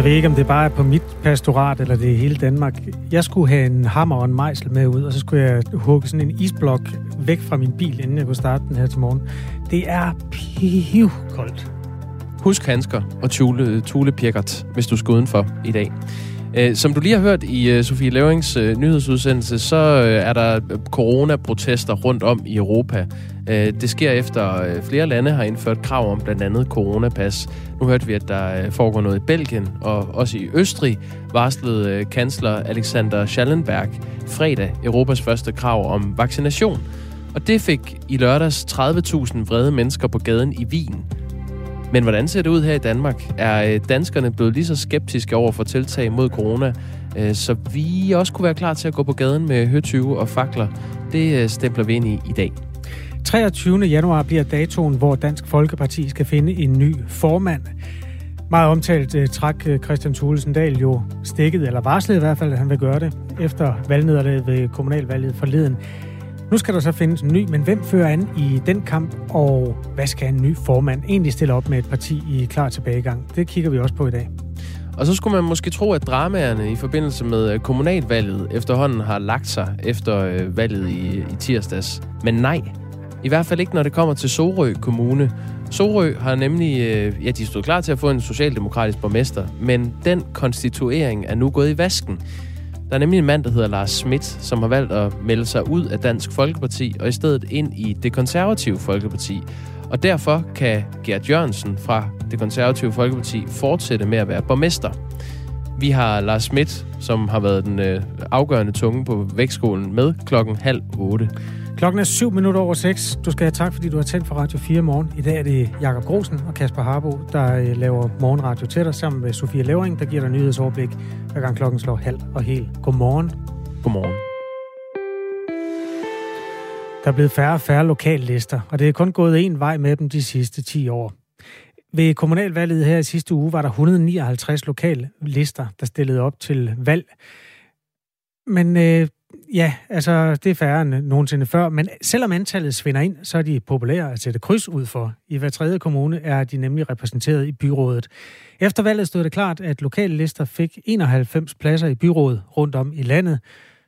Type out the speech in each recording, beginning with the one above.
Jeg ved ikke, om det bare er på mit pastorat, eller det er hele Danmark. Jeg skulle have en hammer og en mejsel med ud, og så skulle jeg hugge sådan en isblok væk fra min bil, inden jeg kunne starte den her til morgen. Det er pivkoldt. Husk handsker og tule, tulepirkert, hvis du skal udenfor i dag. Øh, som du lige har hørt i øh, Sofie Leverings øh, nyhedsudsendelse, så er der coronaprotester rundt om i Europa. Det sker efter flere lande har indført krav om blandt andet coronapas. Nu hørte vi, at der foregår noget i Belgien, og også i Østrig varslede kansler Alexander Schallenberg fredag Europas første krav om vaccination. Og det fik i lørdags 30.000 vrede mennesker på gaden i Wien. Men hvordan ser det ud her i Danmark? Er øh, danskerne blevet lige så skeptiske over for tiltag mod corona, øh, så vi også kunne være klar til at gå på gaden med høtyve og fakler? Det øh, stempler vi ind i i dag. 23. januar bliver datoen, hvor Dansk Folkeparti skal finde en ny formand. Meget omtalt træk Christian Thulesen Dahl jo stikket, eller varslet i hvert fald, at han vil gøre det, efter valgnederlaget ved kommunalvalget forleden. Nu skal der så findes en ny, men hvem fører an i den kamp, og hvad skal en ny formand egentlig stille op med et parti i klar tilbagegang? Det kigger vi også på i dag. Og så skulle man måske tro, at dramaerne i forbindelse med øh, kommunalvalget efterhånden har lagt sig efter øh, valget i, i tirsdags. Men nej, i hvert fald ikke, når det kommer til Sorø Kommune. Sorø har nemlig, øh, ja, de stod klar til at få en socialdemokratisk borgmester, men den konstituering er nu gået i vasken. Der er nemlig en mand, der hedder Lars Schmidt, som har valgt at melde sig ud af Dansk Folkeparti og i stedet ind i det konservative Folkeparti. Og derfor kan Gert Jørgensen fra det konservative Folkeparti fortsætte med at være borgmester. Vi har Lars Schmidt, som har været den øh, afgørende tunge på vægtskolen med klokken halv otte. Klokken er syv minutter over seks. Du skal have tak, fordi du har tændt for Radio 4 morgen. I dag er det Jakob Grosen og Kasper Harbo, der øh, laver morgenradio til dig, sammen med Sofia Levering, der giver dig nyhedsoverblik, hver gang klokken slår halv og hel. Godmorgen. Godmorgen. Der er blevet færre og færre lokallister, og det er kun gået en vej med dem de sidste 10 år. Ved kommunalvalget her i sidste uge var der 159 lokale lister, der stillede op til valg. Men øh, Ja, altså det er færre end nogensinde før, men selvom antallet svinder ind, så er de populære at sætte kryds ud for. I hver tredje kommune er de nemlig repræsenteret i byrådet. Efter valget stod det klart, at lokale lister fik 91 pladser i byrådet rundt om i landet.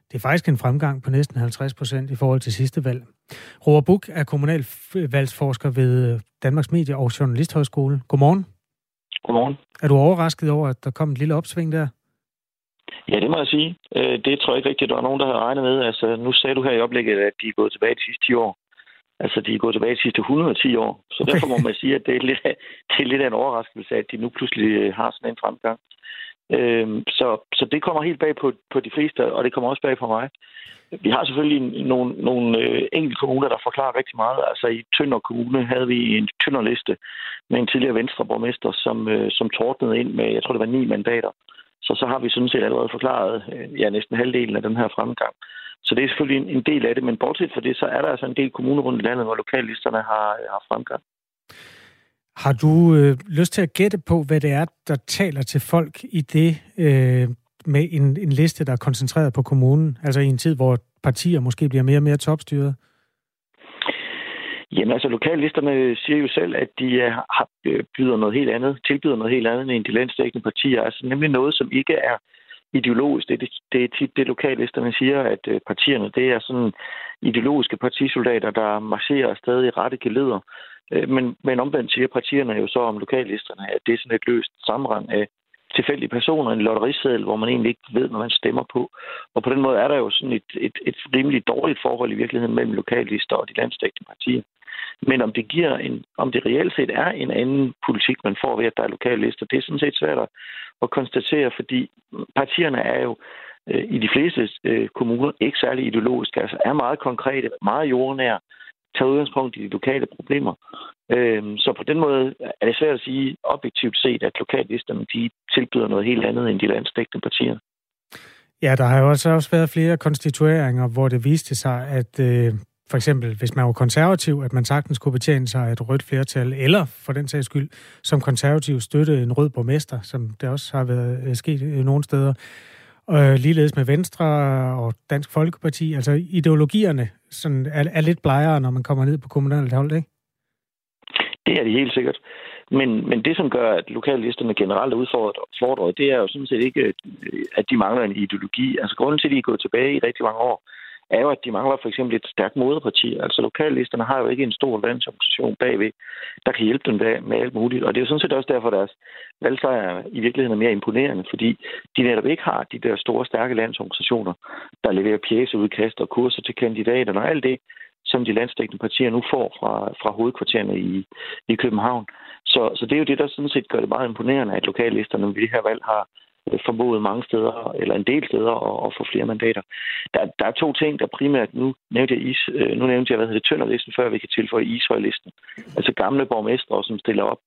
Det er faktisk en fremgang på næsten 50 procent i forhold til sidste valg. Roar Buk er kommunalvalgsforsker ved Danmarks Medie- og Journalisthøjskole. Godmorgen. Godmorgen. Er du overrasket over, at der kom et lille opsving der? Ja, det må jeg sige. Øh, det tror jeg ikke rigtigt, at der var nogen, der havde regnet med. Altså, nu sagde du her i oplægget, at de er gået tilbage de sidste 10 år. Altså, de er gået tilbage de sidste 110 år. Så derfor må man sige, at det er, lidt af, det er lidt af en overraskelse, at de nu pludselig øh, har sådan en fremgang. Øhm, så, så det kommer helt bag på, på de fleste, og det kommer også bag på mig. Vi har selvfølgelig nogle, nogle øh, enkelte kommuner, der forklarer rigtig meget. Altså i Tønder Kommune havde vi en Tønderliste med en tidligere venstreborgmester, som, øh, som tordnede ind med, jeg tror det var ni mandater. Så så har vi sådan set allerede forklaret øh, ja, næsten halvdelen af den her fremgang. Så det er selvfølgelig en, en del af det, men bortset fra det, så er der altså en del kommuner rundt i landet, hvor lokallisterne har, øh, har fremgang. Har du øh, lyst til at gætte på, hvad det er, der taler til folk i det øh, med en, en liste, der er koncentreret på kommunen? Altså i en tid, hvor partier måske bliver mere og mere topstyret? Jamen altså, lokallisterne siger jo selv, at de øh, har, øh, byder noget helt andet, tilbyder noget helt andet end de landstækkende partier. Altså nemlig noget, som ikke er ideologisk. Det, det, det er tit det, lokallisterne siger, at øh, partierne, det er sådan ideologiske partisoldater, der marcherer stadig i rette geleder. Men, men omvendt siger partierne jo så om lokallisterne, at det er sådan et løst sammenrang af tilfældige personer, en lotteriseddel, hvor man egentlig ikke ved, hvad man stemmer på. Og på den måde er der jo sådan et, et, et rimelig dårligt forhold i virkeligheden mellem lokallister og de landstækkende partier. Men om det giver en, om det reelt set er en anden politik, man får ved, at der er lokale lister, det er sådan set svært at konstatere, fordi partierne er jo øh, i de fleste øh, kommuner ikke særlig ideologiske, altså er meget konkrete, meget jordnære, tager udgangspunkt i de lokale problemer. Øhm, så på den måde er det svært at sige objektivt set, at lokallisterne de tilbyder noget helt andet end de landsdækkende partier. Ja, der har jo også, også været flere konstitueringer, hvor det viste sig, at øh, for eksempel, hvis man var konservativ, at man sagtens kunne betjene sig af et rødt flertal, eller for den sags skyld, som konservativ støtte en rød borgmester, som det også har været øh, sket øh, nogle steder. Og øh, ligeledes med Venstre og Dansk Folkeparti. Altså ideologierne sådan er, er lidt blejere, når man kommer ned på kommunalt hold, ikke? Det er det helt sikkert. Men, men det, som gør, at lokallisterne generelt er udfordret, det er jo sådan set ikke, at de mangler en ideologi. Altså grunden til, at de er gået tilbage i rigtig mange år, er jo, at de mangler for eksempel et stærkt moderparti. Altså lokallisterne har jo ikke en stor landsorganisation bagved, der kan hjælpe dem med alt muligt. Og det er jo sådan set også derfor, at deres valgsejr i virkeligheden er mere imponerende, fordi de netop ikke har de der store, stærke landsorganisationer, der leverer pjæseudkast og kurser til kandidaterne og alt det, som de landstækkende partier nu får fra, fra hovedkvartererne i, i København. Så, så det er jo det, der sådan set gør det meget imponerende, at lokallisterne ved det her valg har formået mange steder, eller en del steder, at, at få flere mandater. Der, der er to ting, der primært, nu nævnte jeg, is, øh, nu nævnte jeg hvad hedder det, Tønderlisten, før vi kan tilføje Ishøjlisten. Altså gamle borgmestre, som stiller op,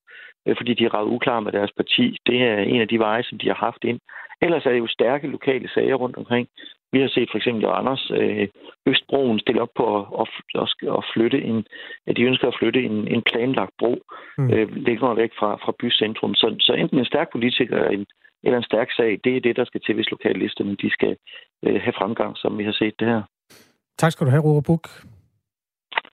øh, fordi de er ret uklare med deres parti. Det er en af de veje, som de har haft ind. Ellers er det jo stærke lokale sager rundt omkring. Vi har set for eksempel Anders øh, Østbroen stille op på at, at, at flytte en, at de ønsker at flytte en, en planlagt bro mm. øh, længere væk fra, fra bycentrum. Så, så enten en stærk politiker eller en, eller en stærk sag, det er det, der skal til, hvis lokallisterne de skal øh, have fremgang, som vi har set det her. Tak skal du have, Robert Buk.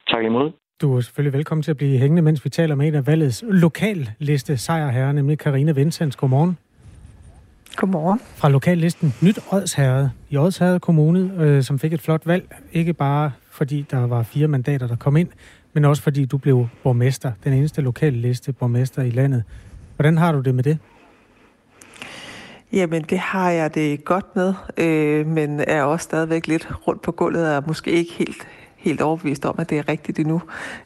Tak imod. Du er selvfølgelig velkommen til at blive hængende, mens vi taler med en af valgets lokalliste sejrherre, nemlig Karina Vincents. Godmorgen. Godmorgen. Fra lokallisten Nyt Odsherred i Odsherred Kommune, øh, som fik et flot valg. Ikke bare fordi der var fire mandater, der kom ind, men også fordi du blev borgmester. Den eneste lokale liste borgmester i landet. Hvordan har du det med det? Jamen, det har jeg det godt med, øh, men er også stadigvæk lidt rundt på gulvet og måske ikke helt, helt overbevist om, at det er rigtigt endnu.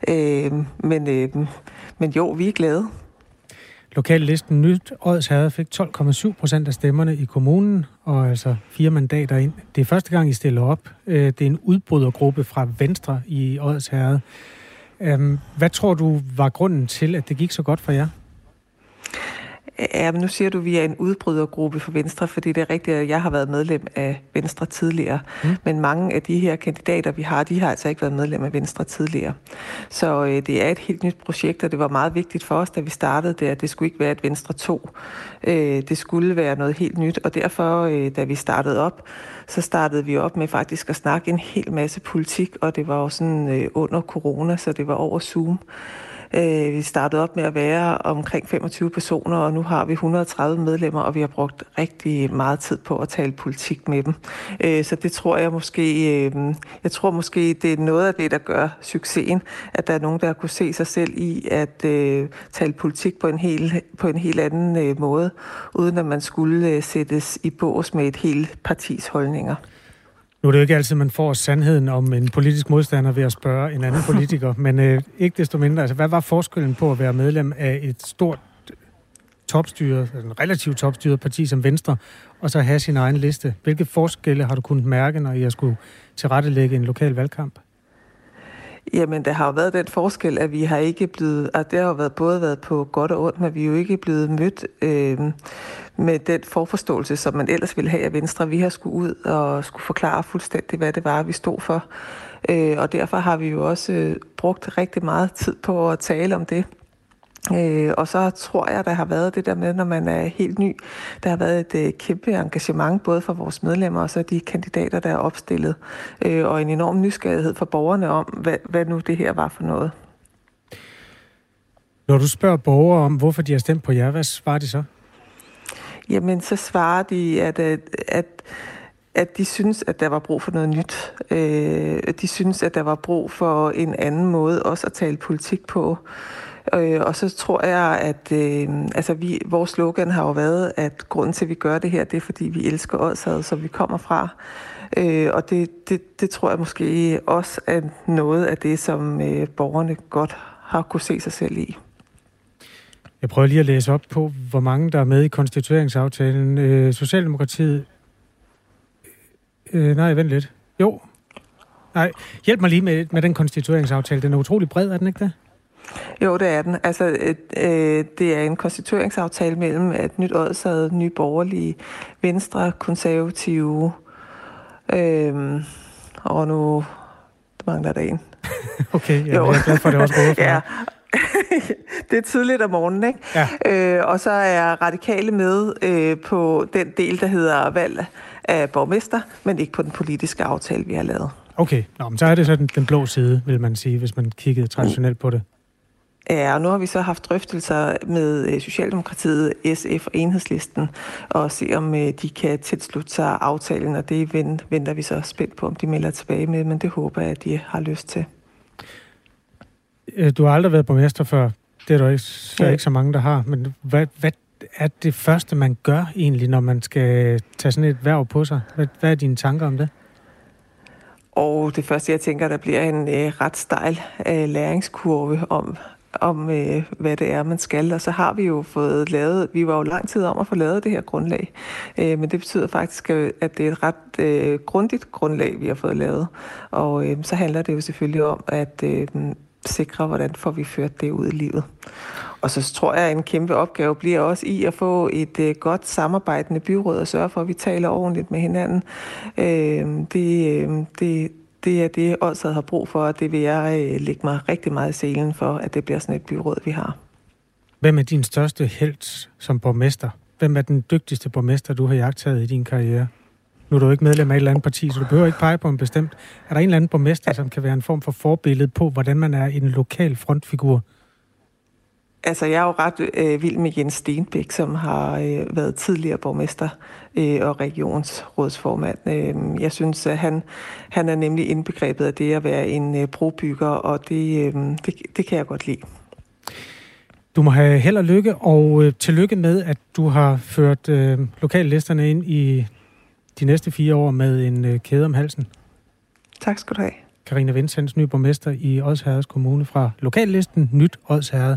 Øh, men, øh, men jo, vi er glade. Lokallisten Nyt Odds Herred fik 12,7 procent af stemmerne i kommunen, og altså fire mandater ind. Det er første gang, I stiller op. Øh, det er en udbrydergruppe fra Venstre i Odds Herred. Øhm, hvad tror du var grunden til, at det gik så godt for jer? Ja, men nu siger du, at vi er en udbrydergruppe for Venstre, fordi det er rigtigt, at jeg har været medlem af Venstre tidligere. Mm. Men mange af de her kandidater, vi har, de har altså ikke været medlem af Venstre tidligere. Så øh, det er et helt nyt projekt, og det var meget vigtigt for os, da vi startede det, at det skulle ikke være et Venstre 2. Øh, det skulle være noget helt nyt, og derfor, øh, da vi startede op, så startede vi op med faktisk at snakke en hel masse politik, og det var jo sådan øh, under corona, så det var over Zoom. Øh, vi startede op med at være omkring 25 personer, og nu har vi 130 medlemmer, og vi har brugt rigtig meget tid på at tale politik med dem. Øh, så det tror jeg måske, øh, jeg tror måske, det er noget af det, der gør succesen, at der er nogen, der kunne se sig selv i at øh, tale politik på en, helt, på en helt anden øh, måde, uden at man skulle øh, sættes i bås med et helt partis holdninger. Nu er det jo ikke altid, man får sandheden om en politisk modstander ved at spørge en anden politiker, men øh, ikke desto mindre. Altså, hvad var forskellen på at være medlem af et stort topstyret, altså en relativt topstyret parti som Venstre, og så have sin egen liste? Hvilke forskelle har du kunnet mærke, når I skulle tilrettelægge en lokal valgkamp? Jamen, der har jo været den forskel, at vi har ikke blevet, at det har jo været, både været på godt og ondt, men vi er jo ikke blevet mødt øh, med den forforståelse, som man ellers ville have af Venstre. Vi har skulle ud og skulle forklare fuldstændig, hvad det var, vi stod for. Øh, og derfor har vi jo også øh, brugt rigtig meget tid på at tale om det. Øh, og så tror jeg, der har været det der med, når man er helt ny, der har været et øh, kæmpe engagement, både for vores medlemmer og så de kandidater, der er opstillet, øh, og en enorm nysgerrighed for borgerne om, hvad, hvad nu det her var for noget. Når du spørger borgere om, hvorfor de har stemt på jer, hvad svarer de så? Jamen, så svarer de, at, at, at at de synes, at der var brug for noget nyt. Øh, de synes, at der var brug for en anden måde også at tale politik på. Øh, og så tror jeg, at øh, altså vi, vores slogan har jo været, at grunden til, at vi gør det her, det er, fordi vi elsker Odsad, som vi kommer fra. Øh, og det, det, det tror jeg måske også er noget af det, som øh, borgerne godt har kunne se sig selv i. Jeg prøver lige at læse op på, hvor mange der er med i konstitueringsaftalen. Øh, Socialdemokratiet... Øh, nej, vent lidt. Jo. Nej, hjælp mig lige med, med den konstitueringsaftale. Den er utrolig bred, er den ikke det? Jo, det er den. Altså, øh, det er en konstitueringsaftale mellem et nyt ådsad, nye borgerlige, venstre, konservative, øh, og nu mangler der en. okay, ja, jeg er glad for, at det også ja. det er tidligt om morgenen, ikke? Ja. Øh, og så er radikale med øh, på den del, der hedder valg af borgmester, men ikke på den politiske aftale, vi har lavet. Okay, Nå, men så er det så den, den blå side, vil man sige, hvis man kiggede traditionelt på det. Ja, og nu har vi så haft drøftelser med øh, Socialdemokratiet, SF og Enhedslisten, og se om øh, de kan tilslutte sig aftalen, og det venter vi så spændt på, om de melder tilbage med, men det håber jeg, at de har lyst til. Øh, du har aldrig været borgmester før. Det er der ikke, så ja. ikke så mange, der har. Men hvad, hvad er det første, man gør egentlig, når man skal tage sådan et værv på sig? Hvad, hvad er dine tanker om det? Og det første, jeg tænker, der bliver en øh, ret stejl øh, læringskurve om, om øh, hvad det er, man skal. Og så har vi jo fået lavet, vi var jo lang tid om at få lavet det her grundlag. Øh, men det betyder faktisk, øh, at det er et ret øh, grundigt grundlag, vi har fået lavet. Og øh, så handler det jo selvfølgelig om at øh, sikre, hvordan får vi ført det ud i livet. Og så tror jeg, at en kæmpe opgave bliver også i at få et øh, godt samarbejdende byråd og sørge for, at vi taler ordentligt med hinanden. Øh, det, øh, det, det er det, Odsad har brug for, og det vil jeg øh, lægge mig rigtig meget i selen for, at det bliver sådan et byråd, vi har. Hvem er din største held som borgmester? Hvem er den dygtigste borgmester, du har jagtet i din karriere? Nu er du ikke medlem af et eller andet parti, så du behøver ikke pege på en bestemt. Er der en eller anden borgmester, som kan være en form for forbillede på, hvordan man er en lokal frontfigur? Altså, jeg er jo ret øh, vild med Jens Stenbæk, som har øh, været tidligere borgmester øh, og regionsrådsformand. Øh, jeg synes, at han, han er nemlig indbegrebet af det at være en øh, brobygger, og det, øh, det, det kan jeg godt lide. Du må have held og lykke, og øh, tillykke med, at du har ført øh, lokallisterne ind i de næste fire år med en øh, kæde om halsen. Tak skal du have. Karina Vindsens, ny borgmester i Odsherreds Kommune fra lokallisten Nyt Odsherred.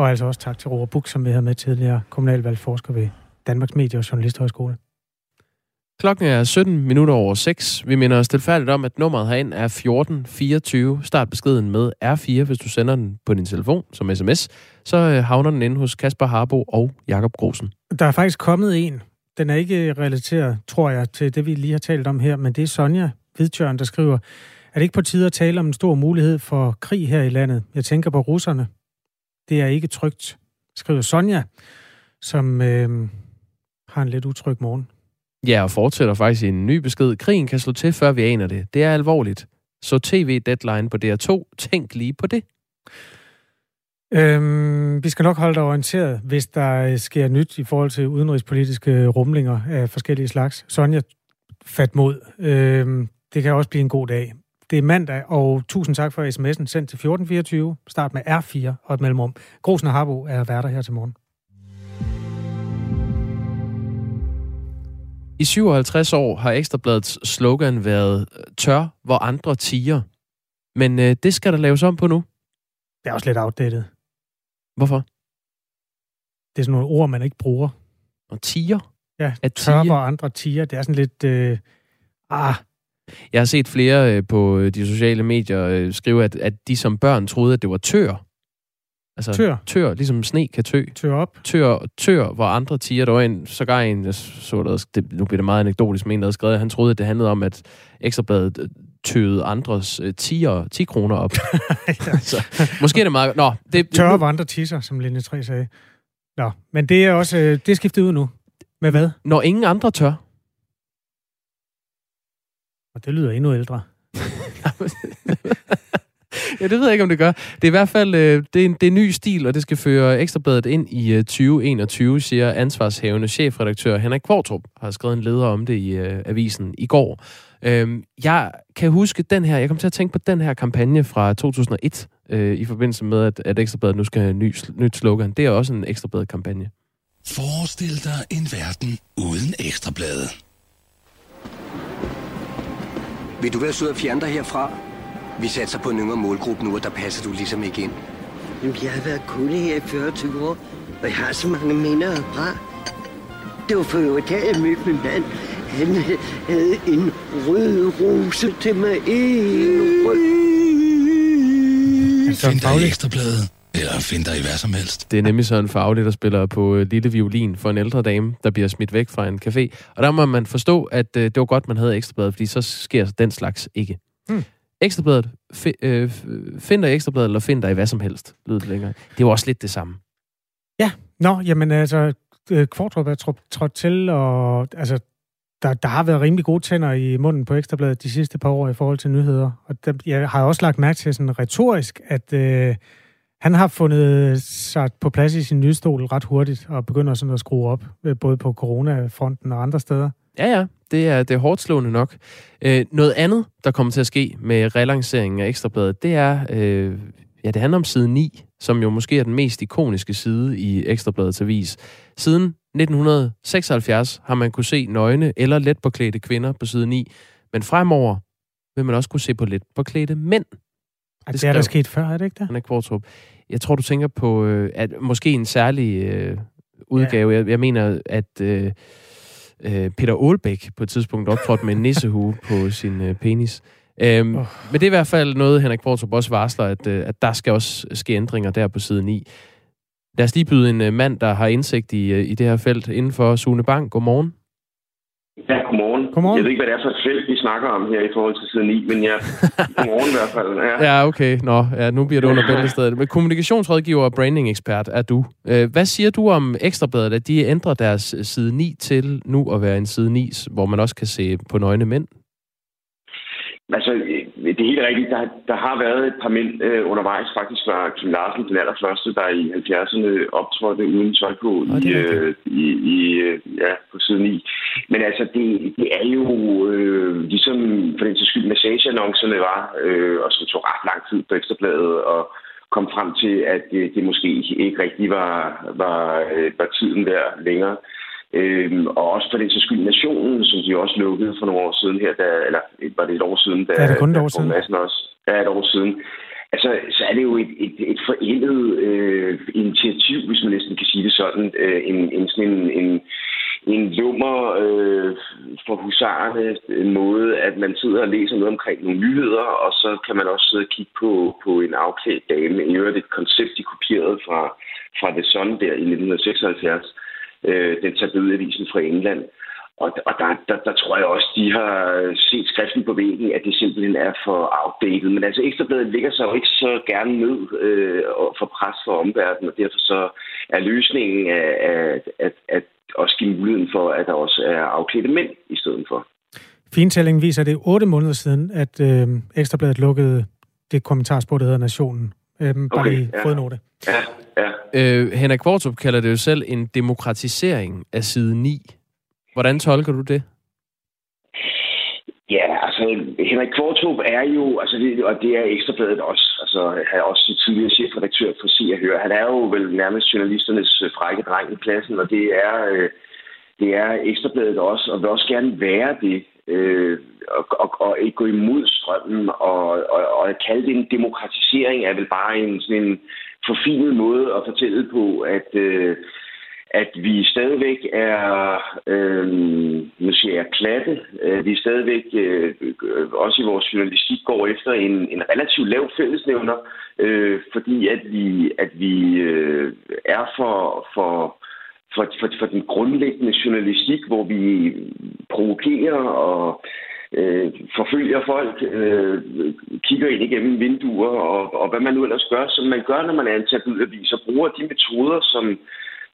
Og altså også tak til Roar Buk, som vi havde med tidligere kommunalvalgforsker ved Danmarks Medie- og Journalisthøjskole. Klokken er 17 minutter over 6. Vi minder os tilfældigt om, at nummeret herind er 1424. Start beskeden med R4, hvis du sender den på din telefon som sms. Så øh, havner den inde hos Kasper Harbo og Jakob Grosen. Der er faktisk kommet en. Den er ikke relateret, tror jeg, til det, vi lige har talt om her, men det er Sonja Hvidtjørn, der skriver, er det ikke på tide at tale om en stor mulighed for krig her i landet? Jeg tænker på russerne. Det er ikke trygt, skriver Sonja, som øh, har en lidt utryg morgen. Ja, og fortsætter faktisk i en ny besked. Krigen kan slå til, før vi aner det. Det er alvorligt. Så tv-deadline på DR2. Tænk lige på det. Øhm, vi skal nok holde dig orienteret, hvis der sker nyt i forhold til udenrigspolitiske rumlinger af forskellige slags. Sonja, fat mod. Øhm, det kan også blive en god dag. Det er mandag, og tusind tak for sms'en sendt til 1424. Start med R4 og et mellemrum. Grosen og Harbo er værter her til morgen. I 57 år har Ekstrabladets slogan været tør, hvor andre tiger. Men øh, det skal der laves om på nu. Det er også lidt outdated. Hvorfor? Det er sådan nogle ord, man ikke bruger. Og tiger? Ja, at tør, hvor andre tiger. Det er sådan lidt... Øh, ah, jeg har set flere øh, på øh, de sociale medier øh, skrive, at, at de som børn troede, at det var tør. Altså, tør? Tør, ligesom sne kan tø. Tør op? Tør, tør hvor andre tiger. Der var en, sågar en, jeg så der, det, nu bliver det meget anekdotisk, men en, der havde skrevet, at han troede, at det handlede om, at Ekstrabladet tøede andres uh, 10, 10 kroner op. så, måske er det meget... Nå, det, Tør hvor andre tisser, som Linje 3 sagde. Nå, men det er også det er skiftet ud nu. Med hvad? Når ingen andre tør. Og det lyder endnu ældre. ja, det ved jeg ikke, om det gør. Det er i hvert fald øh, det er en, det er en ny stil, og det skal føre Ekstrabladet ind i øh, 2021, siger ansvarshævende chefredaktør Henrik Kvartrup, har skrevet en leder om det i øh, avisen i går. Øhm, jeg kan huske den her, jeg kom til at tænke på den her kampagne fra 2001, øh, i forbindelse med, at, at Ekstrabladet nu skal have en ny, nyt slogan. Det er også en Ekstrabladet-kampagne. Forestil dig en verden uden Ekstrabladet. Vil du være sød at fjerne dig herfra? Vi satser på en yngre målgruppe nu, og der passer du ligesom ikke ind. Jamen, jeg har været kunde her i 40 år, og jeg har så mange minder fra. Det var for øvrigt, da jeg mødte min mand. Han havde en rød rose til mig. En rød. Find dig i ekstrabladet, eller find dig i hvad som helst. Det er nemlig sådan en faglig, der spiller på øh, lille violin for en ældre dame, der bliver smidt væk fra en café. Og der må man forstå, at øh, det var godt, man havde ekstrabladet, fordi så sker den slags ikke. Hmm. Ekstrabladet, fi, øh, find dig i ekstrabladet, eller find dig i hvad som helst, lyder det længere. Det var også lidt det samme. Ja, nå, jamen altså, Kvartrup er trådt til, og altså, der, der har været rimelig gode tænder i munden på Ekstrabladet de sidste par år i forhold til nyheder. Og der, jeg har også lagt mærke til sådan retorisk, at, øh, han har fundet sig på plads i sin nye stol ret hurtigt og begynder sådan at skrue op, øh, både på coronafronten og andre steder. Ja, ja, det er, det er hårdt slående nok. Øh, noget andet, der kommer til at ske med relanceringen af Ekstrabladet, det er, øh, ja, det handler om side 9, som jo måske er den mest ikoniske side i Ekstrabladets avis. Siden 1976 har man kunne se nøgne eller let påklædte kvinder på side 9, men fremover vil man også kunne se på let påklædte mænd. Det, det er der sket før, er det ikke det? Anna Kvartrup. Jeg tror, du tænker på øh, at måske en særlig øh, udgave. Ja. Jeg, jeg mener, at øh, øh, Peter Aalbæk på et tidspunkt optrådte med en nissehue på sin øh, penis. Øhm, oh. Men det er i hvert fald noget, Henrik Kvartrup også varsler, at, øh, at der skal også ske ændringer der på side 9. Lad os lige byde en øh, mand, der har indsigt i, øh, i det her felt inden for Sune Bank. Godmorgen. Ja, godmorgen. godmorgen. Jeg ved ikke, hvad det er for et felt, vi snakker om her i forhold til side 9, men ja, godmorgen i hvert fald. Ja, ja okay. Nå, ja, nu bliver det under bæltestedet. Men kommunikationsrådgiver og branding-ekspert er du. Hvad siger du om Ekstrabladet, at de ændrer deres side 9 til nu at være en side 9, hvor man også kan se på nøgne mænd? Altså, det er helt rigtigt. Der, der har været et par mænd øh, undervejs. Faktisk var Kim Larsen den allerførste, der i 70'erne optrådte uden tøj på i, øh, i, i, ja, på siden 9. Men altså, det, det er jo øh, ligesom for den til skyld massageannoncerne var, øh, og som tog ret lang tid på Ekstrabladet, og kom frem til, at det, det måske ikke rigtig var, var, øh, var tiden der længere. Øhm, og også for den så skyld nationen, som de også lukkede for nogle år siden her, da, eller var det et år siden? Da, ja, det er kun et år siden. Også, ja, et år siden. Altså, så er det jo et, et, et forældet øh, initiativ, hvis man næsten kan sige det sådan. Øh, en, en, sådan en, en, en lummer øh, for husarerne en måde, at man sidder og læser noget omkring nogle nyheder, og så kan man også sidde og kigge på, på en afklædt dame. I øvrigt et koncept, de kopierede fra, fra The Sun der i 1976 øh, den tabloidavisen fra England. Og, og der, der, der tror jeg også, de har set skriften på væggen, at det simpelthen er for outdated. Men altså Ekstrabladet ligger sig jo ikke så gerne ned øh, for pres for omverdenen, og derfor så er løsningen at, at, at, at også give muligheden for, at der også er afklædte mænd i stedet for. Fintællingen viser, at det er otte måneder siden, at øh, Ekstrabladet lukkede det kommentarspor, der hedder Nationen. Øh, bare okay, lige ja. fodnote. Ja, ja. Øh, Henrik Kvartrup kalder det jo selv en demokratisering af side 9. Hvordan tolker du det? Ja, altså Henrik Kvartrup er jo, altså det, og det er Ekstrabladet også, altså han er også tidligere chefredaktør for Se og Hør. Han er jo vel nærmest journalisternes frække dreng i klassen, og det er, øh, det er Ekstrabladet også, og vil også gerne være det, øh, og, og, og ikke gå imod strømmen, og, og, og at kalde det en demokratisering er vel bare en sådan en forfinet måde at fortælle på, at, øh, at vi stadigvæk er, øh, nu siger jeg, klatte. Øh, vi stadigvæk, øh, også i vores journalistik, går efter en, en relativt lav fællesnævner, øh, fordi at vi, at vi øh, er for, for, for, for, for den grundlæggende journalistik, hvor vi provokerer og øh, forfølger folk, øh, kigger ind igennem vinduer, og, og hvad man nu ellers gør, som man gør, når man er en tabloidavis, og bruger de metoder, som,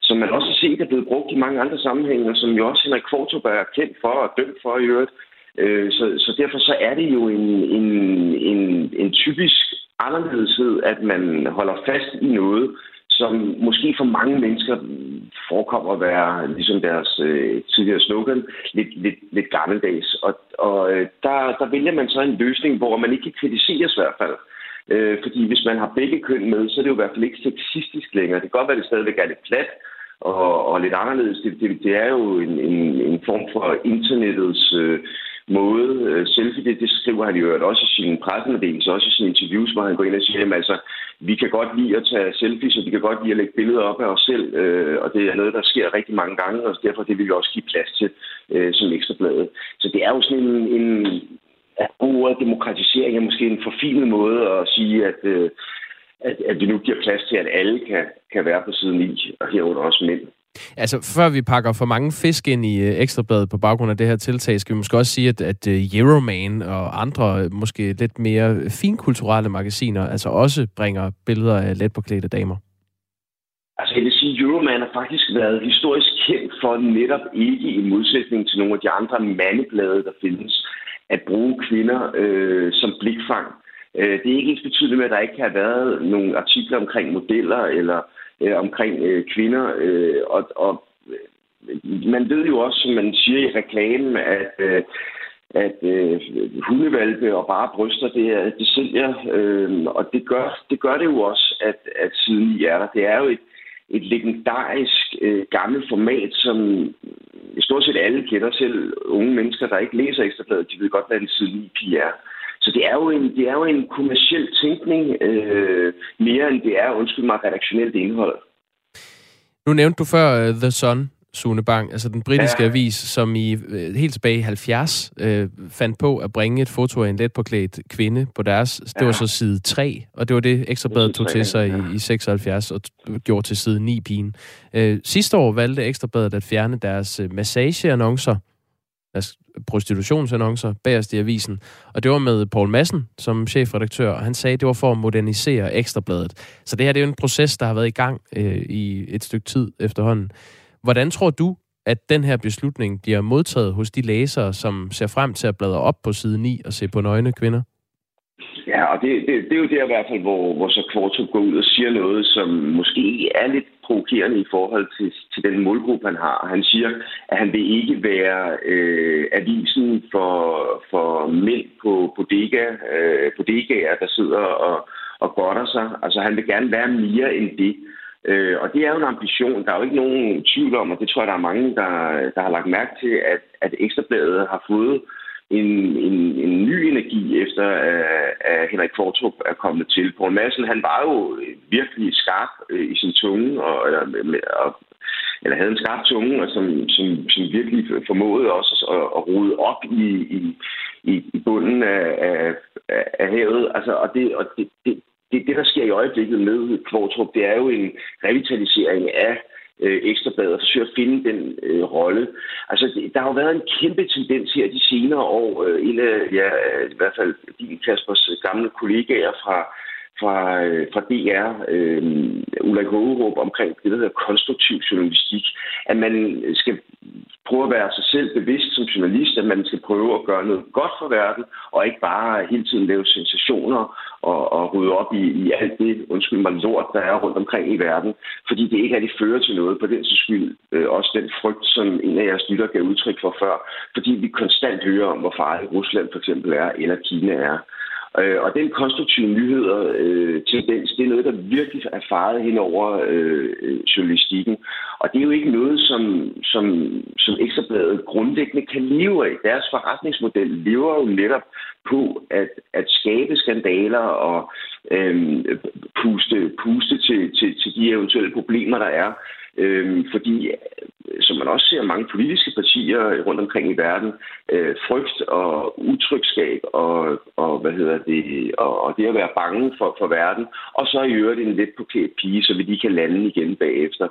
som man også har set er blevet brugt i mange andre sammenhænge, og som jo også Henrik Kvartrup er kendt for og dømt for i øvrigt. Øh, så, så derfor så er det jo en, en, en, en typisk anderledeshed, at man holder fast i noget, som måske for mange mennesker forekommer at være, ligesom deres øh, tidligere slogan, lidt, lidt, lidt gammeldags. Og, og øh, der, der vælger man så en løsning, hvor man ikke kan kritiseres i hvert fald. Øh, fordi hvis man har begge køn med, så er det jo i hvert fald ikke sexistisk længere. Det kan godt være, at det stadigvæk er lidt plat og, og lidt anderledes. Det, det, det er jo en, en, en form for internettets... Øh, måde. Øh, selfie, det, det skriver han jo også i sin pressemeddelelse, også i sine interviews, hvor han går ind og siger, at altså, vi kan godt lide at tage selfies, og vi kan godt lide at lægge billeder op af os selv, øh, og det er noget, der sker rigtig mange gange, og derfor det vil vi også give plads til øh, som ekstrabladet. Så det er jo sådan en, en ordet demokratisering er måske en forfinet måde at sige, at, øh, at, at vi nu giver plads til, at alle kan, kan være på siden i, og herunder også mænd. Altså, før vi pakker for mange fisk ind i øh, Ekstrabladet på baggrund af det her tiltag, skal vi måske også sige, at, at øh, Euroman og andre øh, måske lidt mere finkulturelle magasiner altså også bringer billeder af letpåklædte damer. Altså, jeg vil sige, at Euroman har faktisk været historisk kendt for netop ikke i modsætning til nogle af de andre mandeblade, der findes, at bruge kvinder øh, som blikfang Øh, det er ikke ens betydende med, at der ikke har været nogle artikler omkring modeller eller øh, omkring øh, kvinder. Øh, og, og øh, man ved jo også, som man siger i reklamen, at øh, at øh, hundevalpe og bare bryster, det, er, det sælger, øh, og det gør, det gør det jo også, at, at siden i er der. Det er jo et, et legendarisk øh, gammelt format, som stort set alle kender, selv unge mennesker, der ikke læser Ekstrabladet, de ved godt, hvad en siden i er. Så det er jo en, det er jo en kommersiel tænkning, øh, mere end det er, undskyld mig, redaktionelt indhold. Nu nævnte du før uh, The Sun, Sune Bang, altså den britiske ja. avis, som i øh, helt tilbage i 70 øh, fandt på at bringe et foto af en let påklædt kvinde på deres. Det ja. var så side 3, og det var det Ekstrabladet tog til sig ja. i, i 76 og gjorde til side 9 pigen. Øh, sidste år valgte Ekstrabladet at fjerne deres øh, massageannoncer, deres prostitutionsannoncer bagerst i avisen. Og det var med Paul Madsen som chefredaktør, og han sagde, at det var for at modernisere Ekstrabladet. Så det her det er jo en proces, der har været i gang øh, i et stykke tid efterhånden. Hvordan tror du, at den her beslutning bliver modtaget hos de læsere, som ser frem til at bladre op på side 9 og se på nøgne kvinder? Ja, og det, det, det er jo der i hvert fald, hvor, hvor så Kvartrup går ud og siger noget, som måske er lidt provokerende i forhold til, til den målgruppe, han har. Han siger, at han vil ikke være øh, avisen for, for mænd på bodega, øh, bodegaer, der sidder og, og godter sig. Altså, han vil gerne være mere end det. Øh, og det er jo en ambition. Der er jo ikke nogen tvivl om, og det tror jeg, der er mange, der, der har lagt mærke til, at, at Ekstrabladet har fået en, en, en ny energi, efter at, at Henrik Kvartrup er kommet til. Poul Madsen, han var jo virkelig skarp øh, i sin tunge, og, og, eller havde en skarp tunge, og som, som, som virkelig formåede også at, at rode op i, i, i bunden af, af, af havet. Altså, og det, og det, det, det, det, der sker i øjeblikket med Kvartrup, det er jo en revitalisering af øh, Øh, Ekstrabladet og forsøger at finde den øh, rolle. Altså, det, der har jo været en kæmpe tendens her de senere år. Øh, en af, ja, i hvert fald din Kaspers gamle kollegaer fra, fra, øh, fra DR, øh, Ulrik Hågerup, omkring det, der hedder konstruktiv journalistik, at man skal prøve at være sig selv bevidst som journalist, at man skal prøve at gøre noget godt for verden, og ikke bare hele tiden lave sensationer og, og rydde op i, i alt det, undskyld mig, lort, der er rundt omkring i verden, fordi det ikke rigtig fører til noget. På den skyld øh, også den frygt, som en af jeres lytter gav udtryk for før, fordi vi konstant hører om, hvor farlig Rusland for eksempel er, eller Kina er. Øh, og den konstruktive nyheder øh, tendens, det er noget, der virkelig er faret hen over øh, øh journalistikken. Og det er jo ikke noget, som, som, som Ekstrabladet grundlæggende kan leve af. Deres forretningsmodel lever jo netop på at, at skabe skandaler og øh, puste, puste til, til, til de eventuelle problemer, der er. Øh, fordi, som man også ser mange politiske partier rundt omkring i verden, øh, frygt og utrygskab og, og, hvad hedder det, og, og det at være bange for, for verden, og så i øvrigt en let på pige, så vi lige kan lande igen bagefter.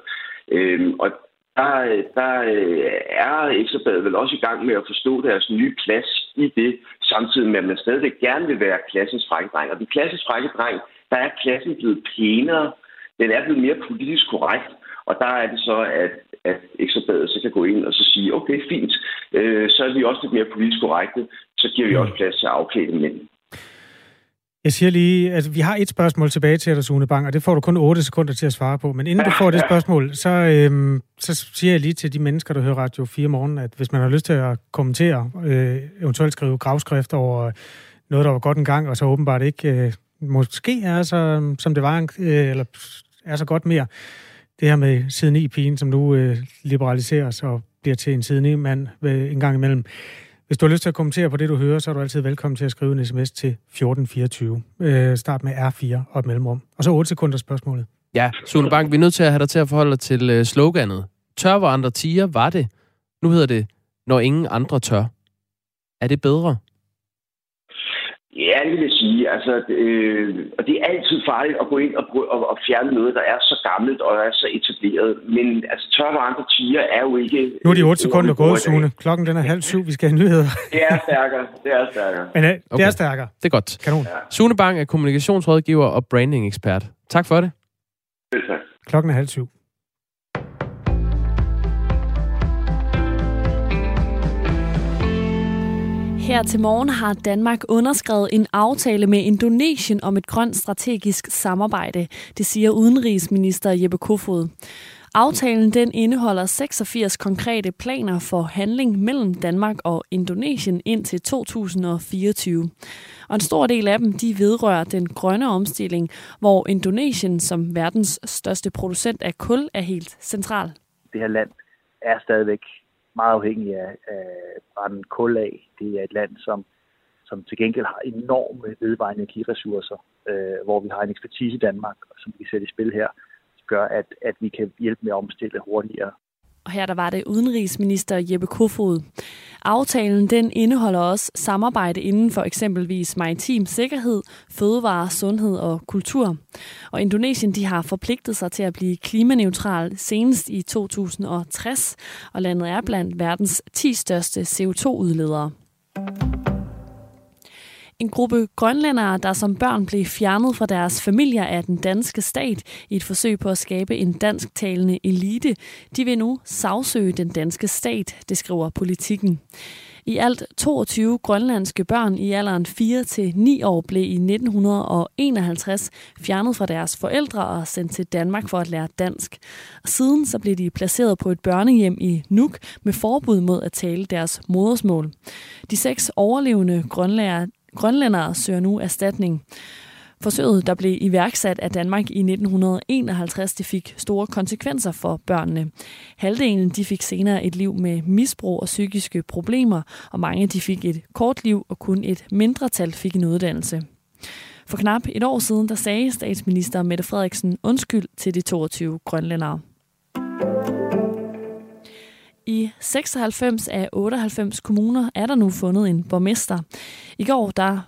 Øh, og der, der øh, er Ekstrabladet vel også i gang med at forstå deres nye plads i det, samtidig med, at man stadigvæk gerne vil være klassens frække dreng. Og den klassens frække dreng, der er klassen blevet pænere, den er blevet mere politisk korrekt, og der er det så, at, at Ekstrabladet så kan gå ind og så sige, okay, fint, øh, så er vi også lidt mere politisk korrekte, så giver vi mm. også plads til at afklæde mænd. Jeg siger lige, at vi har et spørgsmål tilbage til dig, Sune Bang, og det får du kun 8 sekunder til at svare på. Men inden du får det spørgsmål, så, øhm, så siger jeg lige til de mennesker, der hører Radio 4 morgen, at hvis man har lyst til at kommentere, øh, eventuelt skrive gravskrift over noget, der var godt en gang, og så åbenbart ikke øh, måske er så, som det var, øh, eller er så godt mere, det her med siden i pigen, som nu øh, liberaliseres og bliver til en siden i mand øh, en gang imellem. Hvis du har lyst til at kommentere på det, du hører, så er du altid velkommen til at skrive en sms til 1424. Øh, start med R4 og et mellemrum. Og så 8 sekunder spørgsmålet. Ja, Sune Bank, vi er nødt til at have dig til at forholde dig til øh, sloganet. Tør, hvor andre tiger, var det. Nu hedder det, når ingen andre tør. Er det bedre? Ja, det vil jeg sige. Altså, øh, og det er altid farligt at gå ind og, og, og fjerne noget, der er så gammelt og er så etableret. Men altså, tørre andre tiger er jo ikke... Nu er de 8 sekunder gået, Sune. Klokken den er halv syv. Vi skal have nyheder. Det er stærkere. Det er stærkere. Men øh, okay. det er stærkere. Det er godt. Kanon. Ja. Sune Bang er kommunikationsrådgiver og branding-ekspert. Tak for det. Vel, tak. Klokken er halv syv. Her til morgen har Danmark underskrevet en aftale med Indonesien om et grønt strategisk samarbejde, det siger udenrigsminister Jeppe Kofod. Aftalen den indeholder 86 konkrete planer for handling mellem Danmark og Indonesien indtil 2024. Og en stor del af dem de vedrører den grønne omstilling, hvor Indonesien som verdens største producent af kul er helt central. Det her land er stadigvæk meget afhængig af, af brænde kul af. Det er et land, som, som til gengæld har enorme vedvarende energiressourcer, øh, hvor vi har en ekspertise i Danmark, som vi sætter i spil her, gør, at, at vi kan hjælpe med at omstille hurtigere. Og her der var det udenrigsminister Jeppe Kofod. Aftalen den indeholder også samarbejde inden for eksempelvis maritim sikkerhed, fødevare, sundhed og kultur. Og Indonesien de har forpligtet sig til at blive klimaneutral senest i 2060, og landet er blandt verdens 10 største CO2-udledere. En gruppe grønlændere, der som børn blev fjernet fra deres familier af den danske stat i et forsøg på at skabe en dansktalende elite, de vil nu sagsøge den danske stat, det skriver politikken. I alt 22 grønlandske børn i alderen 4-9 år blev i 1951 fjernet fra deres forældre og sendt til Danmark for at lære dansk. Og siden så blev de placeret på et børnehjem i Nuuk med forbud mod at tale deres modersmål. De seks overlevende grønlændere grønlændere søger nu erstatning. Forsøget, der blev iværksat af Danmark i 1951, det fik store konsekvenser for børnene. Halvdelen de fik senere et liv med misbrug og psykiske problemer, og mange de fik et kort liv, og kun et mindretal fik en uddannelse. For knap et år siden, der sagde statsminister Mette Frederiksen undskyld til de 22 grønlændere. I 96 af 98 kommuner er der nu fundet en borgmester. I går der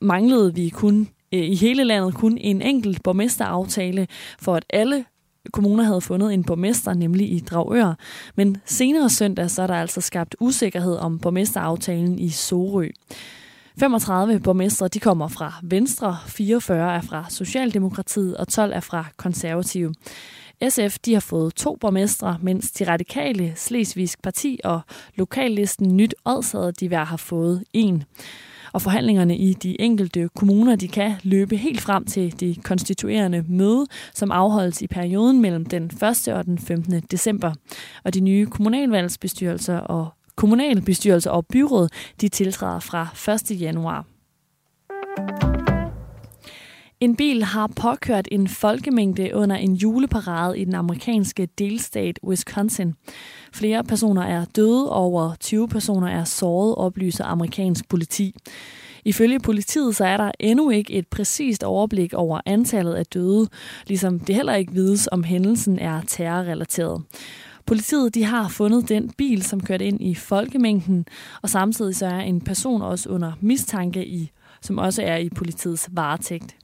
manglede vi kun øh, i hele landet kun en enkelt borgmesteraftale, for at alle kommuner havde fundet en borgmester, nemlig i Dragør. Men senere søndag så er der altså skabt usikkerhed om borgmesteraftalen i Sorø. 35 borgmestre de kommer fra Venstre, 44 er fra Socialdemokratiet og 12 er fra Konservative. SF de har fået to borgmestre, mens de radikale, Slesvigsk Parti og lokallisten Nyt Odsad de hver har fået en. Og forhandlingerne i de enkelte kommuner de kan løbe helt frem til det konstituerende møde, som afholdes i perioden mellem den 1. og den 15. december. Og de nye kommunalvalgsbestyrelser og kommunalbestyrelser og byråd de tiltræder fra 1. januar. En bil har påkørt en folkemængde under en juleparade i den amerikanske delstat Wisconsin. Flere personer er døde, og over 20 personer er såret, oplyser amerikansk politi. Ifølge politiet så er der endnu ikke et præcist overblik over antallet af døde, ligesom det heller ikke vides, om hændelsen er terrorrelateret. Politiet de har fundet den bil, som kørte ind i folkemængden, og samtidig så er en person også under mistanke i, som også er i politiets varetægt.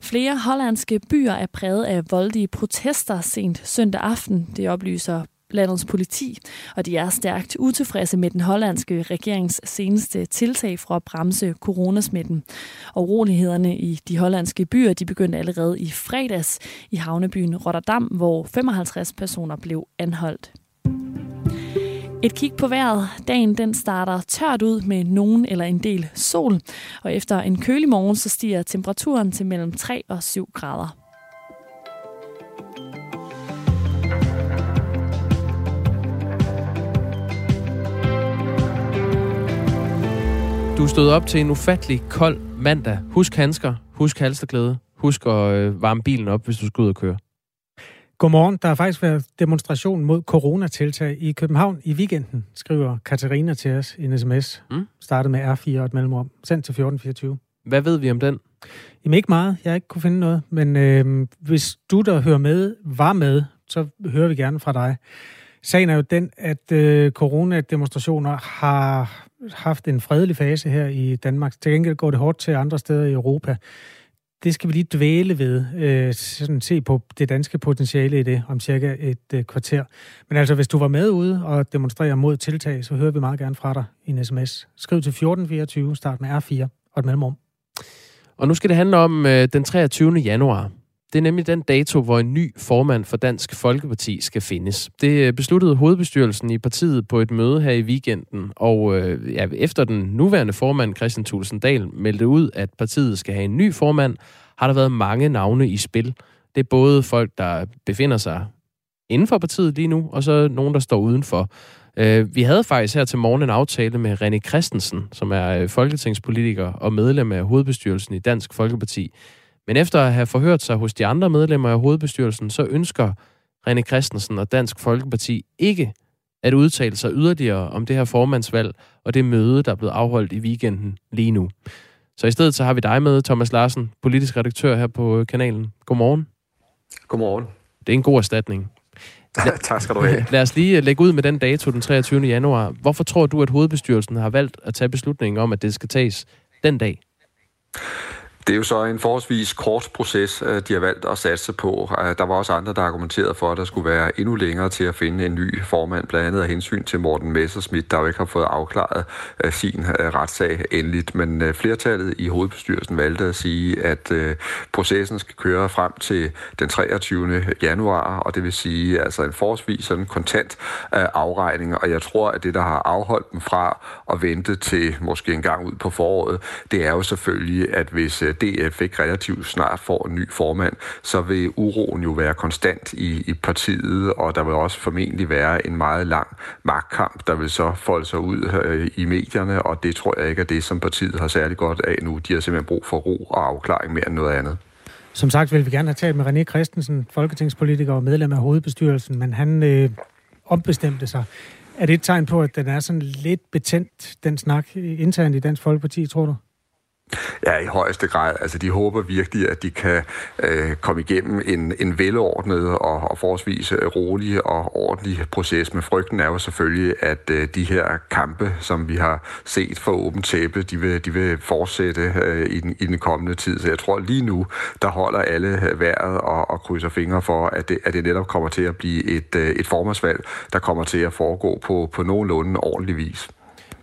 Flere hollandske byer er præget af voldelige protester sent søndag aften, det oplyser landets politi, og de er stærkt utilfredse med den hollandske regerings seneste tiltag for at bremse coronasmitten. Og rolighederne i de hollandske byer de begyndte allerede i fredags i havnebyen Rotterdam, hvor 55 personer blev anholdt. Et kig på vejret. Dagen den starter tørt ud med nogen eller en del sol, og efter en kølig morgen så stiger temperaturen til mellem 3 og 7 grader. Du stod op til en ufattelig kold mandag. Husk handsker, husk halsterklæde, husk at øh, varme bilen op, hvis du skal ud og køre. Godmorgen. Der har faktisk været demonstration mod coronatiltag i København i weekenden, skriver Katarina til os i en sms. Mm. Startet med R4 og et mellemrum. Sendt til 1424. Hvad ved vi om den? Jamen ikke meget. Jeg har ikke kunne finde noget. Men øh, hvis du, der hører med, var med, så hører vi gerne fra dig. Sagen er jo den, at øh, coronademonstrationer har haft en fredelig fase her i Danmark. Til gengæld går det hårdt til andre steder i Europa det skal vi lige dvæle ved, øh, sådan se på det danske potentiale i det om cirka et øh, kvarter. Men altså, hvis du var med ude og demonstrerer mod tiltag, så hører vi meget gerne fra dig i en sms. Skriv til 1424, start med R4 og et mellemrum. Og nu skal det handle om øh, den 23. januar. Det er nemlig den dato, hvor en ny formand for Dansk Folkeparti skal findes. Det øh, besluttede hovedbestyrelsen i partiet på et møde her i weekenden, og øh, ja, efter den nuværende formand, Christian Thulsen Dahl, meldte ud, at partiet skal have en ny formand, har der været mange navne i spil. Det er både folk, der befinder sig inden for partiet lige nu, og så nogen, der står udenfor. Øh, vi havde faktisk her til morgen en aftale med René Christensen, som er øh, folketingspolitiker og medlem af hovedbestyrelsen i Dansk Folkeparti. Men efter at have forhørt sig hos de andre medlemmer af hovedbestyrelsen, så ønsker René Christensen og Dansk Folkeparti ikke at udtale sig yderligere om det her formandsvalg og det møde, der er blevet afholdt i weekenden lige nu. Så i stedet så har vi dig med, Thomas Larsen, politisk redaktør her på øh, kanalen. Godmorgen. Godmorgen. Det er en god erstatning. tak skal du have. Lad os lige øh, lægge ud med den dato den 23. januar. Hvorfor tror du, at hovedbestyrelsen har valgt at tage beslutningen om, at det skal tages den dag? Det er jo så en forholdsvis kort proces, øh, de har valgt at satse på. Øh, der var også andre, der argumenterede for, at der skulle være endnu længere til at finde en ny formand, blandt andet af hensyn til Morten Messerschmidt, der jo ikke har fået afklaret øh, sin retssag endeligt. Men flertallet i hovedbestyrelsen valgte at sige, at processen skal køre frem til den 23. januar, og det vil sige altså en forholdsvis sådan kontant afregning. Og jeg tror, at det, der har afholdt dem fra at vente til måske en gang ud på foråret, det er jo selvfølgelig, at hvis DF ikke relativt snart får en ny formand, så vil uroen jo være konstant i, i partiet, og der vil også formentlig være en meget lang magtkamp, der vil så folde sig ud øh, i medierne, og det tror jeg ikke er det, som partiet har særlig godt af nu. De har simpelthen brug for ro og afklaring mere end noget andet. Som sagt vil vi gerne have talt med René Christensen, folketingspolitiker og medlem af hovedbestyrelsen, men han øh, ombestemte sig. Er det et tegn på, at den er sådan lidt betændt, den snak internt i Dansk Folkeparti, tror du? Ja, i højeste grad. Altså, de håber virkelig, at de kan øh, komme igennem en, en velordnet og, og forholdsvis øh, rolig og ordentlig proces. Men frygten er jo selvfølgelig, at øh, de her kampe, som vi har set for åbent tæppe, de vil, de vil fortsætte øh, i, den, i den kommende tid. Så jeg tror lige nu, der holder alle øh, vejret og, og krydser fingre for, at det, at det netop kommer til at blive et, øh, et formandsvalg, der kommer til at foregå på, på nogenlunde ordentlig vis.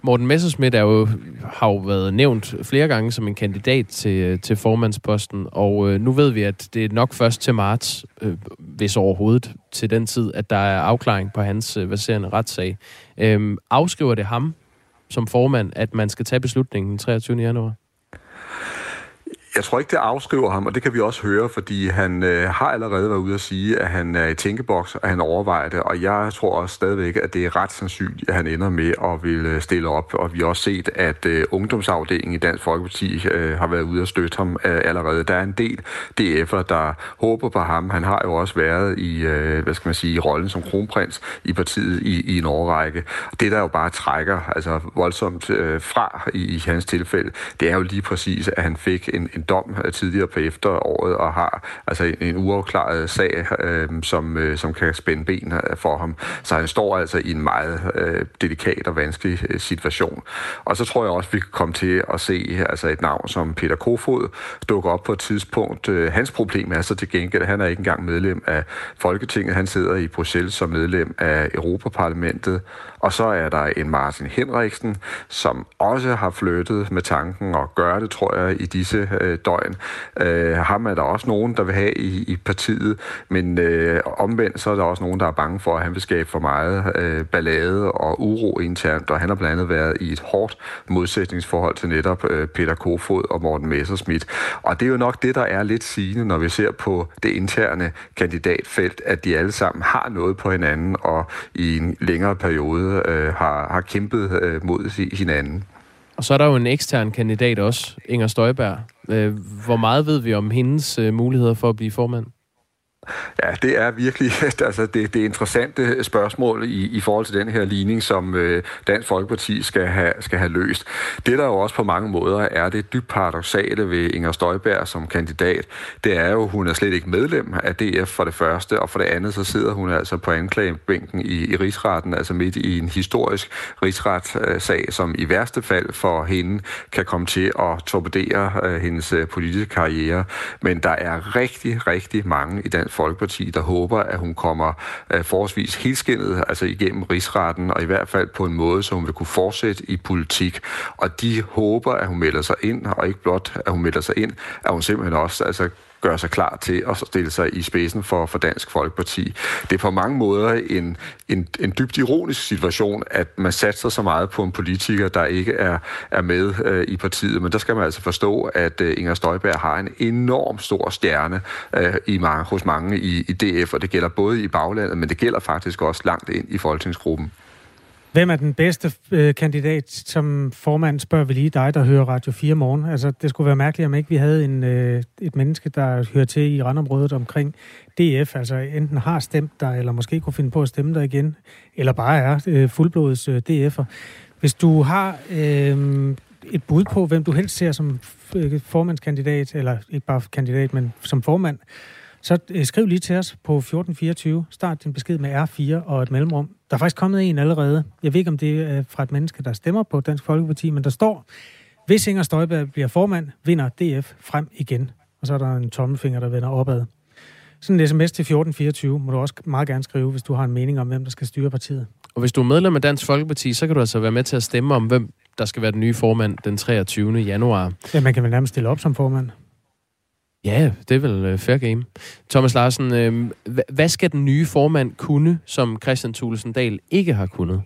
Morten Messerschmidt er jo, har jo været nævnt flere gange som en kandidat til, til formandsposten, og øh, nu ved vi, at det er nok først til marts, øh, hvis overhovedet til den tid, at der er afklaring på hans øh, verserende retssag. Øh, afskriver det ham som formand, at man skal tage beslutningen den 23. januar? Jeg tror ikke, det afskriver ham, og det kan vi også høre, fordi han øh, har allerede været ude at sige, at han er i tænkeboks, og han overvejer det, og jeg tror også stadigvæk, at det er ret sandsynligt, at han ender med at vil øh, stille op, og vi har også set, at øh, ungdomsafdelingen i Dansk Folkeparti øh, har været ude at støtte ham øh, allerede. Der er en del DF'er, der håber på ham. Han har jo også været i, øh, hvad skal man sige, i rollen som kronprins i partiet i, i en årrække. Det, der jo bare trækker altså voldsomt øh, fra i, i hans tilfælde, det er jo lige præcis, at han fik en, en dom øh, tidligere på efteråret og har altså en, en uafklaret sag, øh, som, øh, som kan spænde ben øh, for ham. Så han står altså i en meget øh, delikat og vanskelig øh, situation. Og så tror jeg også, vi kan komme til at se altså et navn som Peter Kofod dukke op på et tidspunkt. Øh, hans problem er så til gengæld, at han er ikke engang medlem af Folketinget. Han sidder i Bruxelles som medlem af Europaparlamentet. Og så er der en Martin Henriksen, som også har flyttet med tanken og gør det, tror jeg, i disse øh, døgn. Øh, ham er der også nogen, der vil have i, i partiet, men øh, omvendt så er der også nogen, der er bange for, at han vil skabe for meget øh, ballade og uro internt, og han har blandt andet været i et hårdt modsætningsforhold til netop øh, Peter Kofod og Morten Messerschmidt. Og det er jo nok det, der er lidt sigende, når vi ser på det interne kandidatfelt, at de alle sammen har noget på hinanden, og i en længere periode øh, har, har kæmpet øh, mod hinanden. Og så er der jo en ekstern kandidat også, Inger Støjberg. Øh, hvor meget ved vi om hendes øh, muligheder for at blive formand? Ja, det er virkelig altså det, det interessante spørgsmål i, i forhold til den her ligning, som øh, Dansk Folkeparti skal have, skal have løst. Det, der jo også på mange måder er det dybt paradoxale ved Inger Støjberg som kandidat, det er jo, hun er slet ikke medlem af DF for det første, og for det andet, så sidder hun altså på anklagebænken i, i rigsretten, altså midt i en historisk rigsretssag, som i værste fald for hende kan komme til at torpedere øh, hendes øh, politiske karriere. Men der er rigtig, rigtig mange i Dansk Folkeparti, der håber, at hun kommer øh, forholdsvis helskindet altså igennem rigsretten, og i hvert fald på en måde, så hun vil kunne fortsætte i politik. Og de håber, at hun melder sig ind, og ikke blot, at hun melder sig ind, at hun simpelthen også altså, gøre sig klar til at stille sig i spidsen for, for Dansk Folkeparti. Det er på mange måder en, en, en dybt ironisk situation, at man satser så meget på en politiker, der ikke er, er med øh, i partiet. Men der skal man altså forstå, at øh, Inger Støjberg har en enorm stor stjerne øh, i mange, hos mange i, i DF, og det gælder både i baglandet, men det gælder faktisk også langt ind i folketingsgruppen. Hvem er den bedste øh, kandidat som formand, spørger vi lige dig, der hører Radio 4 morgen. Altså, det skulle være mærkeligt, om ikke vi havde en, øh, et menneske, der hører til i randområdet omkring DF, altså enten har stemt der, eller måske kunne finde på at stemme der igen, eller bare er øh, fuldblods øh, DF'er. Hvis du har øh, et bud på, hvem du helst ser som øh, formandskandidat, eller ikke bare kandidat, men som formand, så øh, skriv lige til os på 1424. Start din besked med R4 og et mellemrum. Der er faktisk kommet en allerede. Jeg ved ikke, om det er fra et menneske, der stemmer på Dansk Folkeparti, men der står, hvis Inger Støjberg bliver formand, vinder DF frem igen. Og så er der en tommelfinger, der vender opad. Sådan en sms til 1424 må du også meget gerne skrive, hvis du har en mening om, hvem der skal styre partiet. Og hvis du er medlem af Dansk Folkeparti, så kan du altså være med til at stemme om, hvem der skal være den nye formand den 23. januar. Ja, man kan vel nærmest stille op som formand. Ja, det er vel øh, fair game. Thomas Larsen, øh, hvad skal den nye formand kunne, som Christian Thulesen Dahl ikke har kunnet?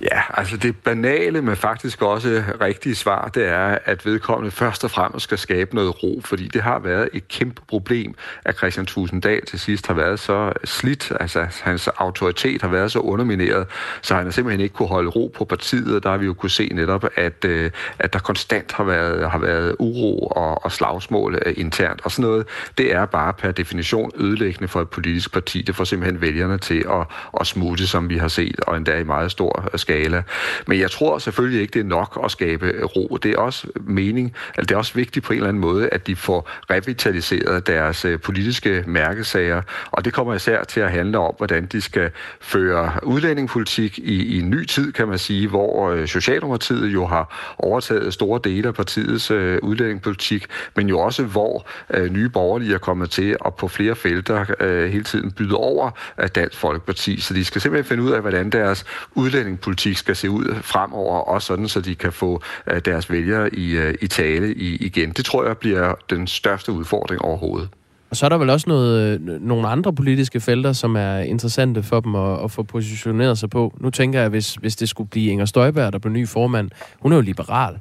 Ja, altså det banale, men faktisk også rigtige svar, det er, at vedkommende først og fremmest skal skabe noget ro, fordi det har været et kæmpe problem, at Christian Tusinddal til sidst har været så slidt, altså hans autoritet har været så undermineret, så han har simpelthen ikke kunne holde ro på partiet, og der har vi jo kunne se netop, at, øh, at der konstant har været, har været uro og, og slagsmål øh, internt, og sådan noget, det er bare per definition ødelæggende for et politisk parti. Det får simpelthen vælgerne til at, at smutte, som vi har set, og endda i meget stor skala. Men jeg tror selvfølgelig ikke, det er nok at skabe ro. Det er også mening, altså det er også vigtigt på en eller anden måde, at de får revitaliseret deres øh, politiske mærkesager, og det kommer især til at handle om, hvordan de skal føre udlændingepolitik i, i en ny tid, kan man sige, hvor øh, Socialdemokratiet jo har overtaget store dele af partiets øh, udlændingepolitik, men jo også hvor øh, nye borgerlige er kommet til at på flere felter øh, hele tiden byde over af Dansk Folkeparti. Så de skal simpelthen finde ud af, hvordan deres udlændingepolitik politik skal se ud fremover, også sådan, så de kan få øh, deres vælgere i, øh, i tale igen. Det tror jeg bliver den største udfordring overhovedet. Og så er der vel også noget, øh, nogle andre politiske felter, som er interessante for dem at, at få positioneret sig på. Nu tænker jeg, hvis, hvis det skulle blive Inger Støjberg, der bliver ny formand. Hun er jo liberal.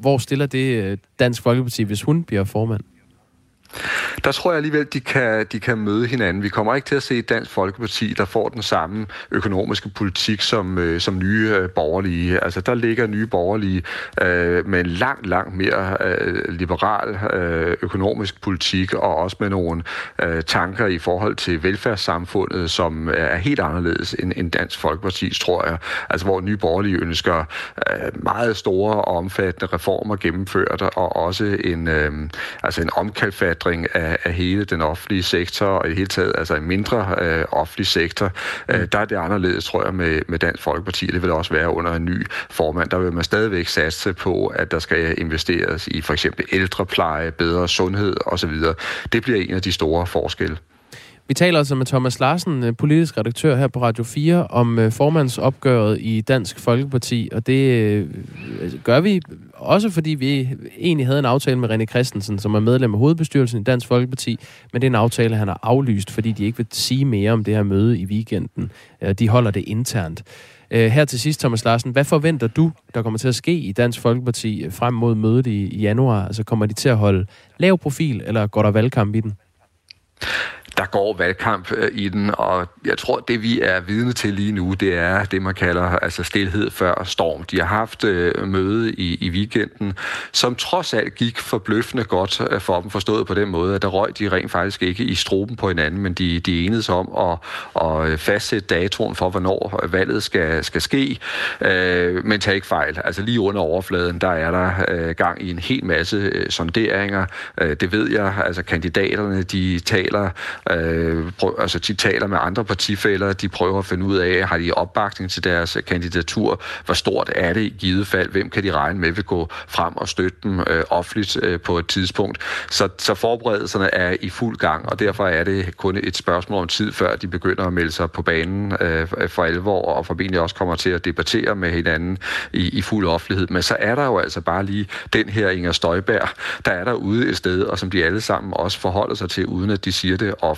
Hvor stiller det Dansk Folkeparti, hvis hun bliver formand? Der tror jeg alligevel, de kan, de kan møde hinanden. Vi kommer ikke til at se et Dansk Folkeparti, der får den samme økonomiske politik som, øh, som nye øh, borgerlige. Altså, der ligger nye borgerlige øh, med en langt, langt mere øh, liberal øh, økonomisk politik, og også med nogle øh, tanker i forhold til velfærdssamfundet, som er helt anderledes end, end Dansk Folkeparti, tror jeg. Altså, hvor nye borgerlige ønsker øh, meget store og omfattende reformer gennemført, og også en, øh, altså en omkalfatring udfordring af, af hele den offentlige sektor, og i det hele taget altså en mindre øh, offentlig sektor. Øh, mm. der er det anderledes, tror jeg, med, med Dansk Folkeparti. Det vil også være under en ny formand. Der vil man stadigvæk satse på, at der skal investeres i for eksempel ældrepleje, bedre sundhed osv. Det bliver en af de store forskelle. Vi taler altså med Thomas Larsen, øh, politisk redaktør her på Radio 4, om øh, formandsopgøret i Dansk Folkeparti, og det øh, altså, gør vi også fordi vi egentlig havde en aftale med René Christensen, som er medlem af hovedbestyrelsen i Dansk Folkeparti, men det er en aftale, han har aflyst, fordi de ikke vil sige mere om det her møde i weekenden. De holder det internt. Her til sidst, Thomas Larsen, hvad forventer du, der kommer til at ske i Dansk Folkeparti frem mod mødet i januar? Altså kommer de til at holde lav profil, eller går der valgkamp i den? Der går valgkamp øh, i den, og jeg tror, det vi er vidne til lige nu, det er det, man kalder altså stillhed før storm. De har haft øh, møde i, i weekenden, som trods alt gik forbløffende godt øh, for dem, forstået på den måde, at der røg de rent faktisk ikke i struben på hinanden, men de, de enedes om at, at øh, fastsætte datoen for, hvornår valget skal, skal ske. Øh, men tag ikke fejl. Altså lige under overfladen, der er der øh, gang i en hel masse øh, sonderinger. Øh, det ved jeg. Altså kandidaterne, de taler øh, prøv, altså de taler med andre partifælder, de prøver at finde ud af, har de opbakning til deres øh, kandidatur, hvor stort er det i givet fald, hvem kan de regne med vil gå frem og støtte dem øh, offentligt øh, på et tidspunkt. Så, så forberedelserne er i fuld gang, og derfor er det kun et spørgsmål om tid, før de begynder at melde sig på banen øh, for alvor, og formentlig også kommer til at debattere med hinanden i, i fuld offentlighed. Men så er der jo altså bare lige den her Inger Støjberg, der er derude et sted, og som de alle sammen også forholder sig til, uden at de siger det offentligt.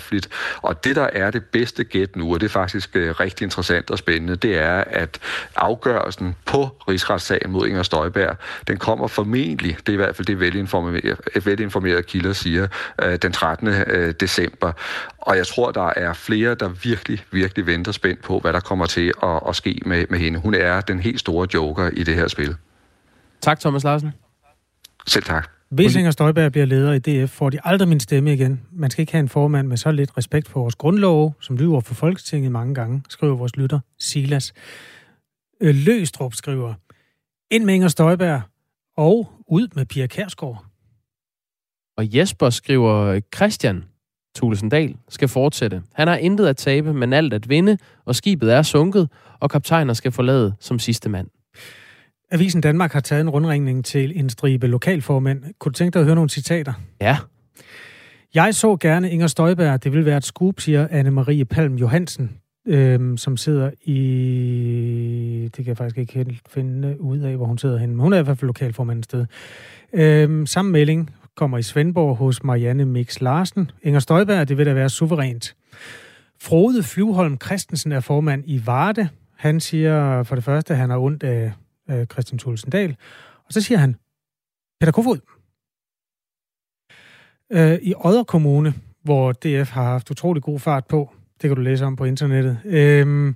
Og det, der er det bedste gæt nu, og det er faktisk øh, rigtig interessant og spændende, det er, at afgørelsen på rigsretssagen mod Inger Støjberg, den kommer formentlig, det er i hvert fald det velinformerede, velinformerede kilder siger, øh, den 13. Øh, december. Og jeg tror, der er flere, der virkelig, virkelig venter spændt på, hvad der kommer til at, at ske med, med hende. Hun er den helt store joker i det her spil. Tak, Thomas Larsen. Selv tak. Hvis Inger Støjberg bliver leder i DF, får de aldrig min stemme igen. Man skal ikke have en formand med så lidt respekt for vores grundlov, som lyver for Folketinget mange gange, skriver vores lytter Silas. Øh, Løstrup skriver, ind med Inger Støjberg og ud med Pia Kærsgaard. Og Jesper skriver, Christian Tulsendal skal fortsætte. Han har intet at tabe, men alt at vinde, og skibet er sunket, og kaptajner skal forlade som sidste mand. Avisen Danmark har taget en rundringning til en stribe lokalformænd. Kunne du tænke dig at høre nogle citater? Ja. Jeg så gerne Inger Støjberg. Det vil være et scoop, siger Anne-Marie Palm Johansen, øhm, som sidder i... Det kan jeg faktisk ikke helt finde ud af, hvor hun sidder henne. Men hun er i hvert fald lokalformand et sted. Øhm, samme melding kommer i Svendborg hos Marianne Mix Larsen. Inger Støjberg, det vil da være suverænt. Frode Flyvholm Christensen er formand i Varde. Han siger for det første, at han har ondt af øh, Christian Thulesen Og så siger han, Peter Kofod. Øh, I Odder Kommune, hvor DF har haft utrolig god fart på, det kan du læse om på internettet, øh,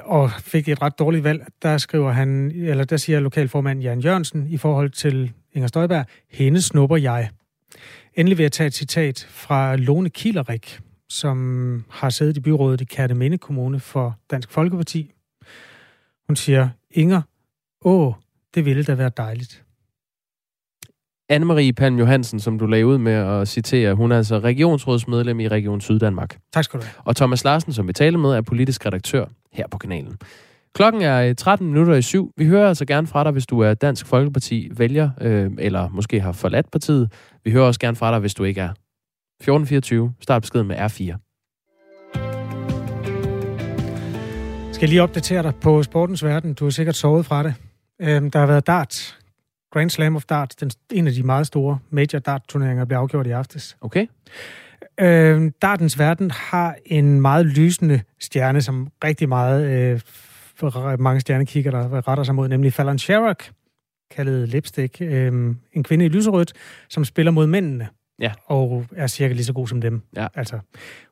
og fik et ret dårligt valg, der skriver han, eller der siger lokalformand Jan Jørgensen i forhold til Inger Støjberg, hende snupper jeg. Endelig vil jeg tage et citat fra Lone Kilerik, som har siddet i byrådet i Kærteminde Kommune for Dansk Folkeparti. Hun siger, Inger Åh, det ville da være dejligt. Anne-Marie Pan Johansen, som du lagde ud med at citere, hun er altså regionsrådsmedlem i Region Syddanmark. Tak skal du have. Og Thomas Larsen, som vi taler med, er politisk redaktør her på kanalen. Klokken er 13 minutter i syv. Vi hører altså gerne fra dig, hvis du er Dansk Folkeparti vælger, øh, eller måske har forladt partiet. Vi hører også gerne fra dig, hvis du ikke er. 1424. Start beskeden med R4. Skal jeg lige opdatere dig på sportens verden? Du har sikkert sovet fra det. Øhm, der har været darts. Grand Slam of Darts, den, en af de meget store major dart-turneringer, bliver afgjort i aftes. Okay. Øhm, dartens verden har en meget lysende stjerne, som rigtig meget øh, mange stjernekikker, der retter sig mod, nemlig Fallon Sherrock, kaldet Lipstick. Øhm, en kvinde i lyserødt, som spiller mod mændene. Ja. Og er cirka lige så god som dem. Ja. Altså,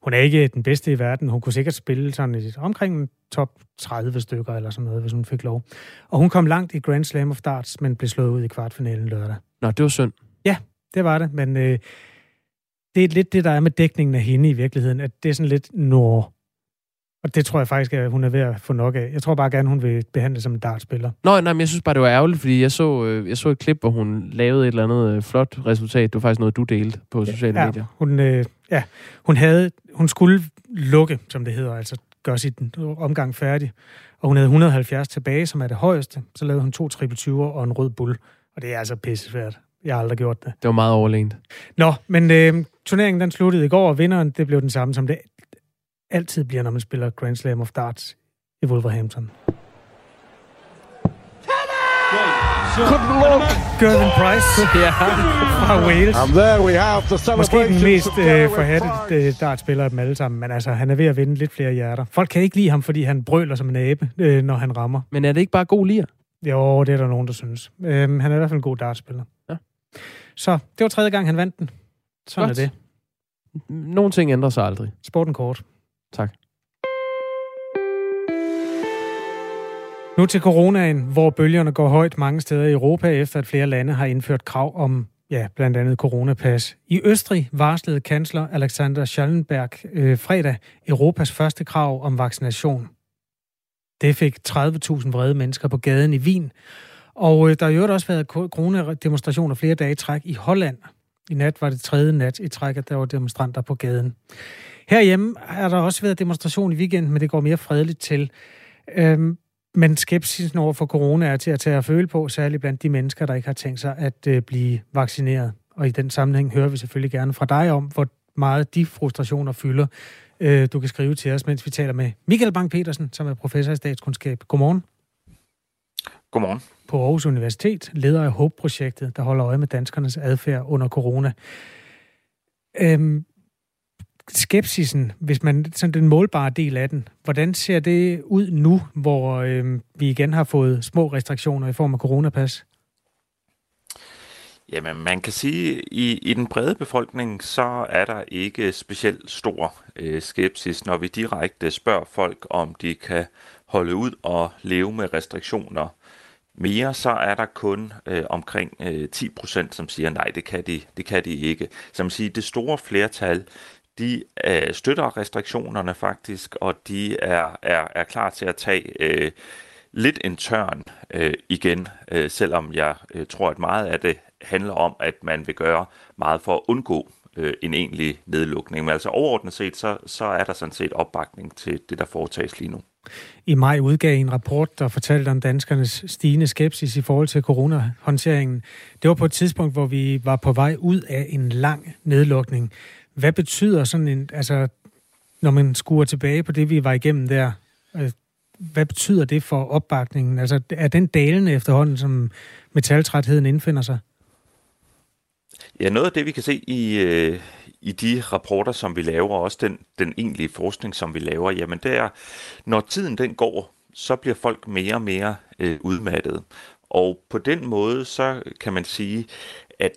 hun er ikke den bedste i verden. Hun kunne sikkert spille sådan et, omkring top 30 stykker eller sådan noget, hvis hun fik lov. Og hun kom langt i Grand Slam of Darts, men blev slået ud i kvartfinalen lørdag. Nå, det var synd. Ja, det var det, men øh, det er lidt det, der er med dækningen af hende i virkeligheden, at det er sådan lidt, nå, og det tror jeg faktisk, at hun er ved at få nok af. Jeg tror bare gerne, hun vil behandle som en dartspiller. Nå, nej, men jeg synes bare, det var ærgerligt, fordi jeg så, øh, jeg så et klip, hvor hun lavede et eller andet øh, flot resultat. Det var faktisk noget, du delte på sociale ja, medier. Hun, øh, ja, hun, havde, hun skulle lukke, som det hedder, altså gøre sit omgang færdig. Og hun havde 170 tilbage, som er det højeste. Så lavede hun to triple 20 og en rød bull. Og det er altså pisse svært. Jeg har aldrig gjort det. Det var meget overlænt. Nå, men øh, turneringen den sluttede i går, og vinderen det blev den samme som det altid bliver, når man spiller Grand Slam of Darts i Wolverhampton. Gervin Price ja. fra Wales. And there we have the Måske den mest øh, forhatte øh, dartspiller af dem alle sammen, men altså, han er ved at vinde lidt flere hjerter. Folk kan ikke lide ham, fordi han brøler som en abe, øh, når han rammer. Men er det ikke bare god lir? Jo, det er der nogen, der synes. Øh, han er i hvert fald en god dartspiller. Ja. Så det var tredje gang, han vandt den. Sådan Godt. er det. Nogle ting ændrer sig aldrig. Sporten kort. Tak. Nu til coronaen, hvor bølgerne går højt mange steder i Europa, efter at flere lande har indført krav om ja, blandt andet coronapas. I Østrig varslede kansler Alexander Schallenberg øh, fredag Europas første krav om vaccination. Det fik 30.000 vrede mennesker på gaden i Wien. Og øh, der har jo også været coronademonstrationer flere dage i træk i Holland. I nat var det tredje nat i træk, at der var demonstranter på gaden. Herhjemme har der også været demonstration i weekenden, men det går mere fredeligt til. Øhm, men skepsisen over for corona er til at tage at føle på, særligt blandt de mennesker, der ikke har tænkt sig at øh, blive vaccineret. Og i den sammenhæng hører vi selvfølgelig gerne fra dig om, hvor meget de frustrationer fylder. Øh, du kan skrive til os, mens vi taler med Michael Bang-Petersen, som er professor i statskundskab. Godmorgen. Godmorgen. På Aarhus Universitet, leder af HOPE-projektet, der holder øje med danskernes adfærd under corona. Øhm, skepsisen, hvis man sådan den målbare del af den, hvordan ser det ud nu, hvor øh, vi igen har fået små restriktioner i form af coronapas? Jamen, man kan sige, at i, i den brede befolkning, så er der ikke specielt stor øh, skepsis, når vi direkte spørger folk, om de kan holde ud og leve med restriktioner mere, så er der kun øh, omkring øh, 10 procent, som siger, nej, det kan, de, det kan de ikke. Som siger, det store flertal, de øh, støtter restriktionerne faktisk, og de er, er, er klar til at tage øh, lidt en tørn øh, igen, øh, selvom jeg øh, tror, at meget af det handler om, at man vil gøre meget for at undgå øh, en egentlig nedlukning. Men altså overordnet set, så, så er der sådan set opbakning til det, der foretages lige nu. I maj udgav en rapport, der fortalte om danskernes stigende skepsis i forhold til coronahåndteringen. Det var på et tidspunkt, hvor vi var på vej ud af en lang nedlukning. Hvad betyder sådan en, altså når man skuer tilbage på det, vi var igennem der, øh, hvad betyder det for opbakningen? Altså er den dalende efterhånden, som metaltrætheden indfinder sig? Ja, noget af det, vi kan se i, øh, i de rapporter, som vi laver, og også den, den egentlige forskning, som vi laver, jamen det er, når tiden den går, så bliver folk mere og mere øh, udmattet. Og på den måde, så kan man sige, at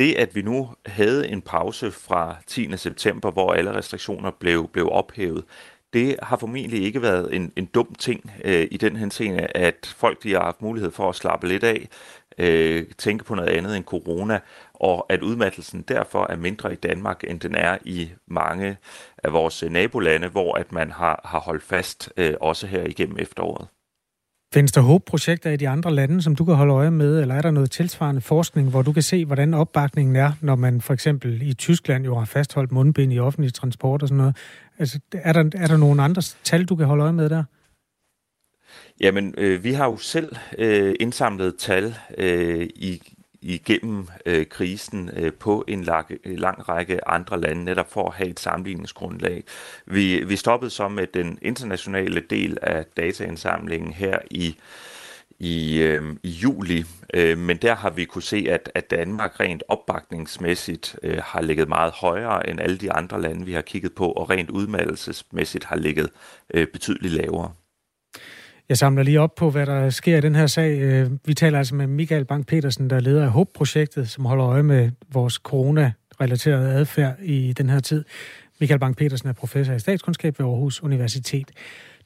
det, at vi nu havde en pause fra 10. september, hvor alle restriktioner blev, blev ophævet, det har formentlig ikke været en, en dum ting øh, i den henseende, at folk de har haft mulighed for at slappe lidt af, øh, tænke på noget andet end corona, og at udmattelsen derfor er mindre i Danmark, end den er i mange af vores nabolande, hvor at man har, har holdt fast øh, også her igennem efteråret. Findes der håbprojekter i de andre lande, som du kan holde øje med, eller er der noget tilsvarende forskning, hvor du kan se, hvordan opbakningen er, når man for eksempel i Tyskland jo har fastholdt mundbind i offentlig transport og sådan noget? Altså, er der, er der nogle andre tal, du kan holde øje med der? Jamen, øh, vi har jo selv øh, indsamlet tal øh, i, igennem øh, krisen øh, på en lang, lang række andre lande, netop for at have et sammenligningsgrundlag. Vi, vi stoppede så med den internationale del af dataindsamlingen her i i, øh, i juli, øh, men der har vi kunne se, at, at Danmark rent opbakningsmæssigt øh, har ligget meget højere end alle de andre lande, vi har kigget på, og rent udmeldelsesmæssigt har ligget øh, betydeligt lavere. Jeg samler lige op på, hvad der sker i den her sag. Øh, vi taler altså med Michael Bang-Petersen, der er leder af HOP-projektet, som holder øje med vores corona-relaterede adfærd i den her tid. Michael Bang-Petersen er professor i statskundskab ved Aarhus Universitet.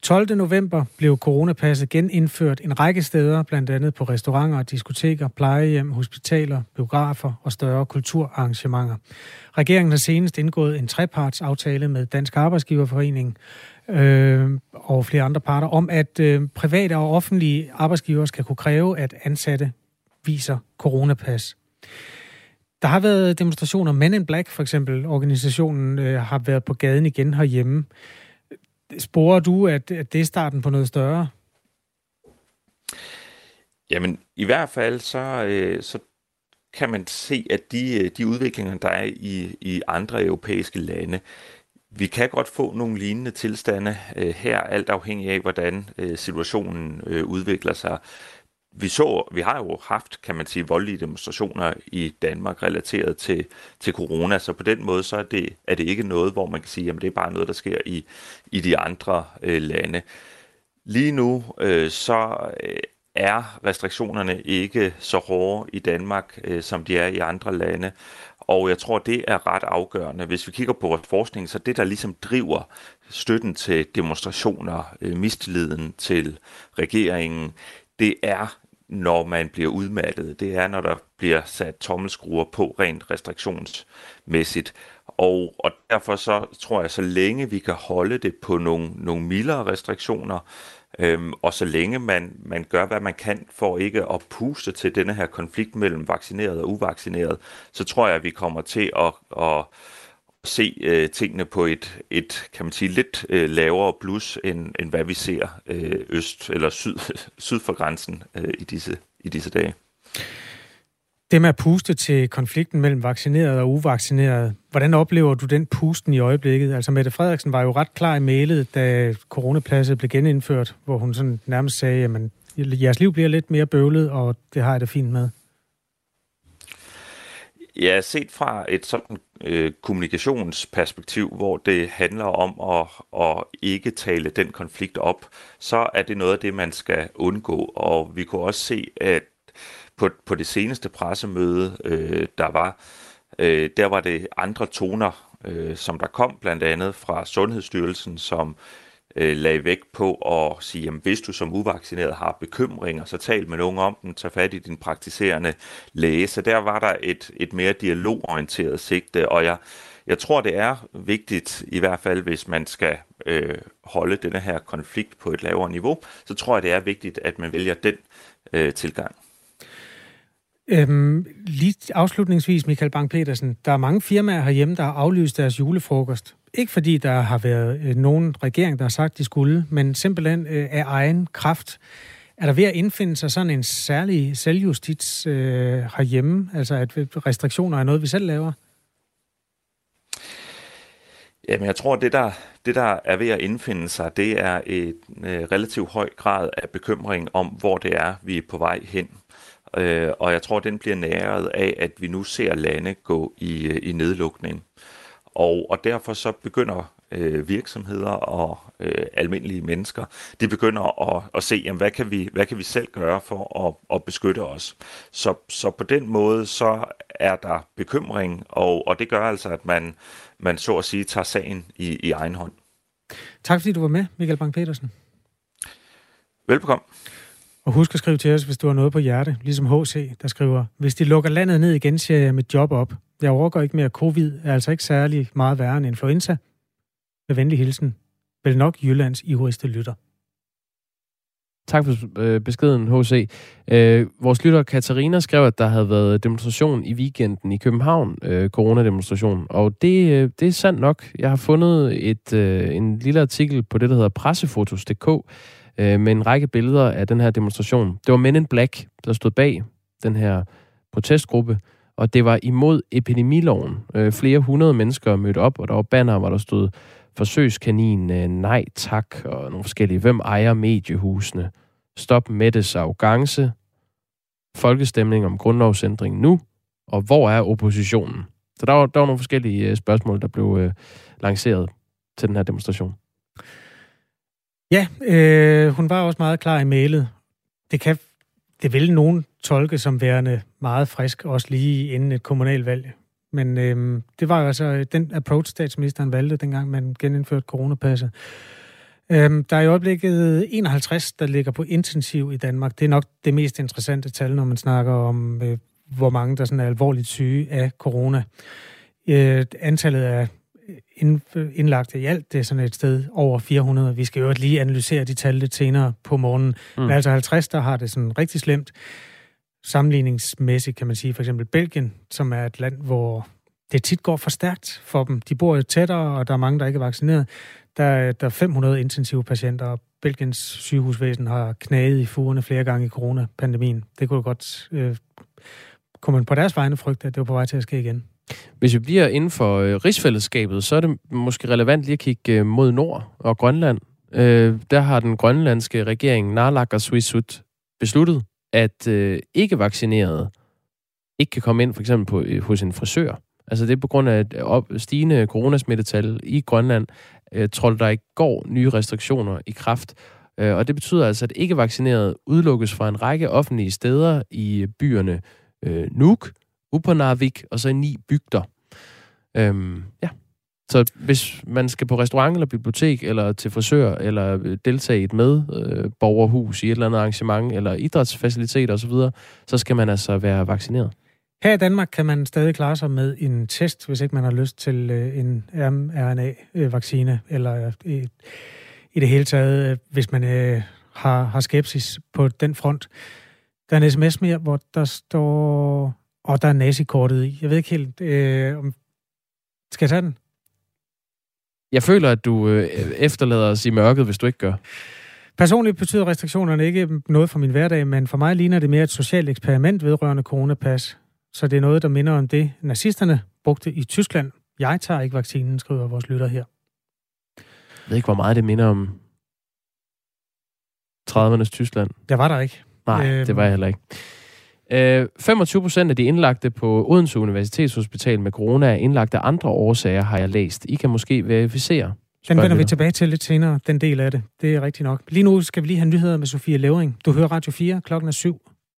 12. november blev coronapasset genindført en række steder, blandt andet på restauranter, diskoteker, plejehjem, hospitaler, biografer og større kulturarrangementer. Regeringen har senest indgået en trepartsaftale med Dansk Arbejdsgiverforening øh, og flere andre parter om, at øh, private og offentlige arbejdsgivere skal kunne kræve, at ansatte viser coronapas. Der har været demonstrationer. Men in Black, for eksempel, organisationen, øh, har været på gaden igen herhjemme. Sporer du, at, at det er starten på noget større? Jamen, i hvert fald så, øh, så kan man se, at de, øh, de udviklinger, der er i, i andre europæiske lande, vi kan godt få nogle lignende tilstande øh, her, alt afhængig af, hvordan øh, situationen øh, udvikler sig. Vi så, vi har jo haft, kan man sige, voldelige demonstrationer i Danmark relateret til, til corona, så på den måde så er det, er det ikke noget, hvor man kan sige, at det er bare noget, der sker i, i de andre øh, lande. Lige nu øh, så øh, er restriktionerne ikke så hårde i Danmark, øh, som de er i andre lande. Og jeg tror, det er ret afgørende. Hvis vi kigger på vores forskning, så det, der ligesom driver støtten til demonstrationer, øh, mistilliden til regeringen, det er, når man bliver udmattet. Det er, når der bliver sat tommelskruer på rent restriktionsmæssigt. Og, og derfor så tror jeg, så længe vi kan holde det på nogle, nogle mildere restriktioner, øhm, og så længe man, man gør, hvad man kan for ikke at puste til denne her konflikt mellem vaccineret og uvaccineret, så tror jeg, at vi kommer til at, at se øh, tingene på et, et, kan man sige, lidt øh, lavere blus, end, end hvad vi ser øh, øst eller syd, syd for grænsen øh, i, disse, i disse dage. Det med at puste til konflikten mellem vaccineret og uvaccineret, hvordan oplever du den pusten i øjeblikket? Altså Mette Frederiksen var jo ret klar i mailet, da coronapladset blev genindført, hvor hun sådan nærmest sagde, at jeres liv bliver lidt mere bøvlet, og det har jeg det fint med. Ja, set fra et sådan øh, kommunikationsperspektiv, hvor det handler om at, at ikke tale den konflikt op, så er det noget af det, man skal undgå. Og vi kunne også se, at på, på det seneste pressemøde, øh, der var, øh, der var det andre toner, øh, som der kom blandt andet fra Sundhedsstyrelsen, som øh, lagde vægt på at sige, jamen, hvis du som uvaccineret har bekymringer, så tal med nogen om dem, tag fat i din praktiserende læge. Så der var der et, et mere dialogorienteret sigte, og jeg, jeg tror, det er vigtigt, i hvert fald hvis man skal øh, holde denne her konflikt på et lavere niveau, så tror jeg, det er vigtigt, at man vælger den øh, tilgang. Øhm, lige afslutningsvis, Michael Bang-Petersen, der er mange firmaer herhjemme, der har aflyst deres julefrokost. Ikke fordi der har været øh, nogen regering, der har sagt, de skulle, men simpelthen øh, af egen kraft. Er der ved at indfinde sig sådan en særlig selvjustits øh, herhjemme? Altså at restriktioner er noget, vi selv laver? Jamen, jeg tror, det der, det der er ved at indfinde sig, det er et øh, relativt høj grad af bekymring om, hvor det er, vi er på vej hen. Øh, og jeg tror, den bliver næret af, at vi nu ser lande gå i, øh, i nedlukning. Og, og derfor så begynder øh, virksomheder og øh, almindelige mennesker, de begynder at, at se, jamen, hvad, kan vi, hvad kan vi selv gøre for at, at beskytte os. Så, så på den måde, så er der bekymring, og, og det gør altså, at man, man så at sige tager sagen i, i egen hånd. Tak fordi du var med, Michael Bang-Petersen. Velbekomme. Og husk at skrive til os, hvis du har noget på hjerte, ligesom HC, der skriver, hvis de lukker landet ned igen, siger jeg mit job op. Jeg overgår ikke mere. Covid er altså ikke særlig meget værre end influenza. Med venlig hilsen. Vel nok Jyllands ivrigste lytter. Tak for øh, beskeden, H.C. Øh, vores lytter Katarina skrev, at der havde været demonstration i weekenden i København, øh, coronademonstration. Og det, øh, det er sandt nok. Jeg har fundet et, øh, en lille artikel på det, der hedder pressefotos.dk, øh, med en række billeder af den her demonstration. Det var Men in Black, der stod bag den her protestgruppe, og det var imod epidemiloven. Øh, flere hundrede mennesker mødte op, og der var banner, hvor der stod forsøgskanin, øh, nej tak, og nogle forskellige. Hvem ejer mediehusene? Stop Mettes arrogance. Folkestemning om grundlovsændring nu. Og hvor er oppositionen? Så der var, der var nogle forskellige øh, spørgsmål, der blev øh, lanceret til den her demonstration. Ja, øh, hun var også meget klar i mailet. Det kan det vil nogen tolke som værende meget frisk, også lige inden et kommunalvalg. Men øh, det var jo altså den approach, statsministeren valgte, dengang man genindførte coronapasset. Øh, der er i øjeblikket 51, der ligger på intensiv i Danmark. Det er nok det mest interessante tal, når man snakker om, øh, hvor mange der sådan er alvorligt syge af corona. Øh, antallet af indlagt i alt. Det er sådan et sted over 400. Vi skal jo lige analysere de tal lidt senere på morgenen. Mm. Men altså 50, der har det sådan rigtig slemt. Sammenligningsmæssigt kan man sige, for eksempel Belgien, som er et land, hvor det tit går for stærkt for dem. De bor jo tættere, og der er mange, der ikke er vaccineret. Der, der er 500 intensive patienter, og Belgiens sygehusvæsen har knaget i fugerne flere gange i coronapandemien. Det kunne godt... Øh, kunne man på deres vegne frygte, at det var på vej til at ske igen. Hvis vi bliver inden for øh, rigsfællesskabet, så er det måske relevant lige at kigge øh, mod nord og Grønland. Øh, der har den grønlandske regering, Narlak og Suisut, besluttet, at øh, ikke-vaccinerede ikke kan komme ind for eksempel på, øh, hos en frisør. Altså det er på grund af op, stigende coronasmittetal i Grønland, øh, tror der i går nye restriktioner i kraft. Øh, og det betyder altså, at ikke-vaccinerede udelukkes fra en række offentlige steder i byerne øh, Nuuk, Upernavik og så ni bygder. Øhm, ja. Så hvis man skal på restaurant eller bibliotek, eller til frisør, eller deltage i et med øh, borgerhus i et eller andet arrangement, eller idrætsfaciliteter osv., så skal man altså være vaccineret. Her i Danmark kan man stadig klare sig med en test, hvis ikke man har lyst til øh, en mRNA-vaccine, eller øh, i det hele taget, øh, hvis man øh, har, har skepsis på den front. Der er en sms mere, hvor der står... Og der er nazikortet i. Jeg ved ikke helt, øh, om... Skal jeg tage den? Jeg føler, at du øh, efterlader os i mørket, hvis du ikke gør. Personligt betyder restriktionerne ikke noget for min hverdag, men for mig ligner det mere et socialt eksperiment vedrørende coronapas. Så det er noget, der minder om det, nazisterne brugte i Tyskland. Jeg tager ikke vaccinen, skriver vores lytter her. Jeg ved ikke, hvor meget det minder om 30'ernes Tyskland. Jeg var der ikke. Nej, øh, det var jeg heller ikke. Øh, 25 procent af de indlagte på Odense Universitetshospital med corona er indlagt af andre årsager, har jeg læst. I kan måske verificere. Den vender vi tilbage til lidt senere, den del af det. Det er rigtigt nok. Lige nu skal vi lige have nyheder med Sofie Levering. Du hører Radio 4, klokken er syv.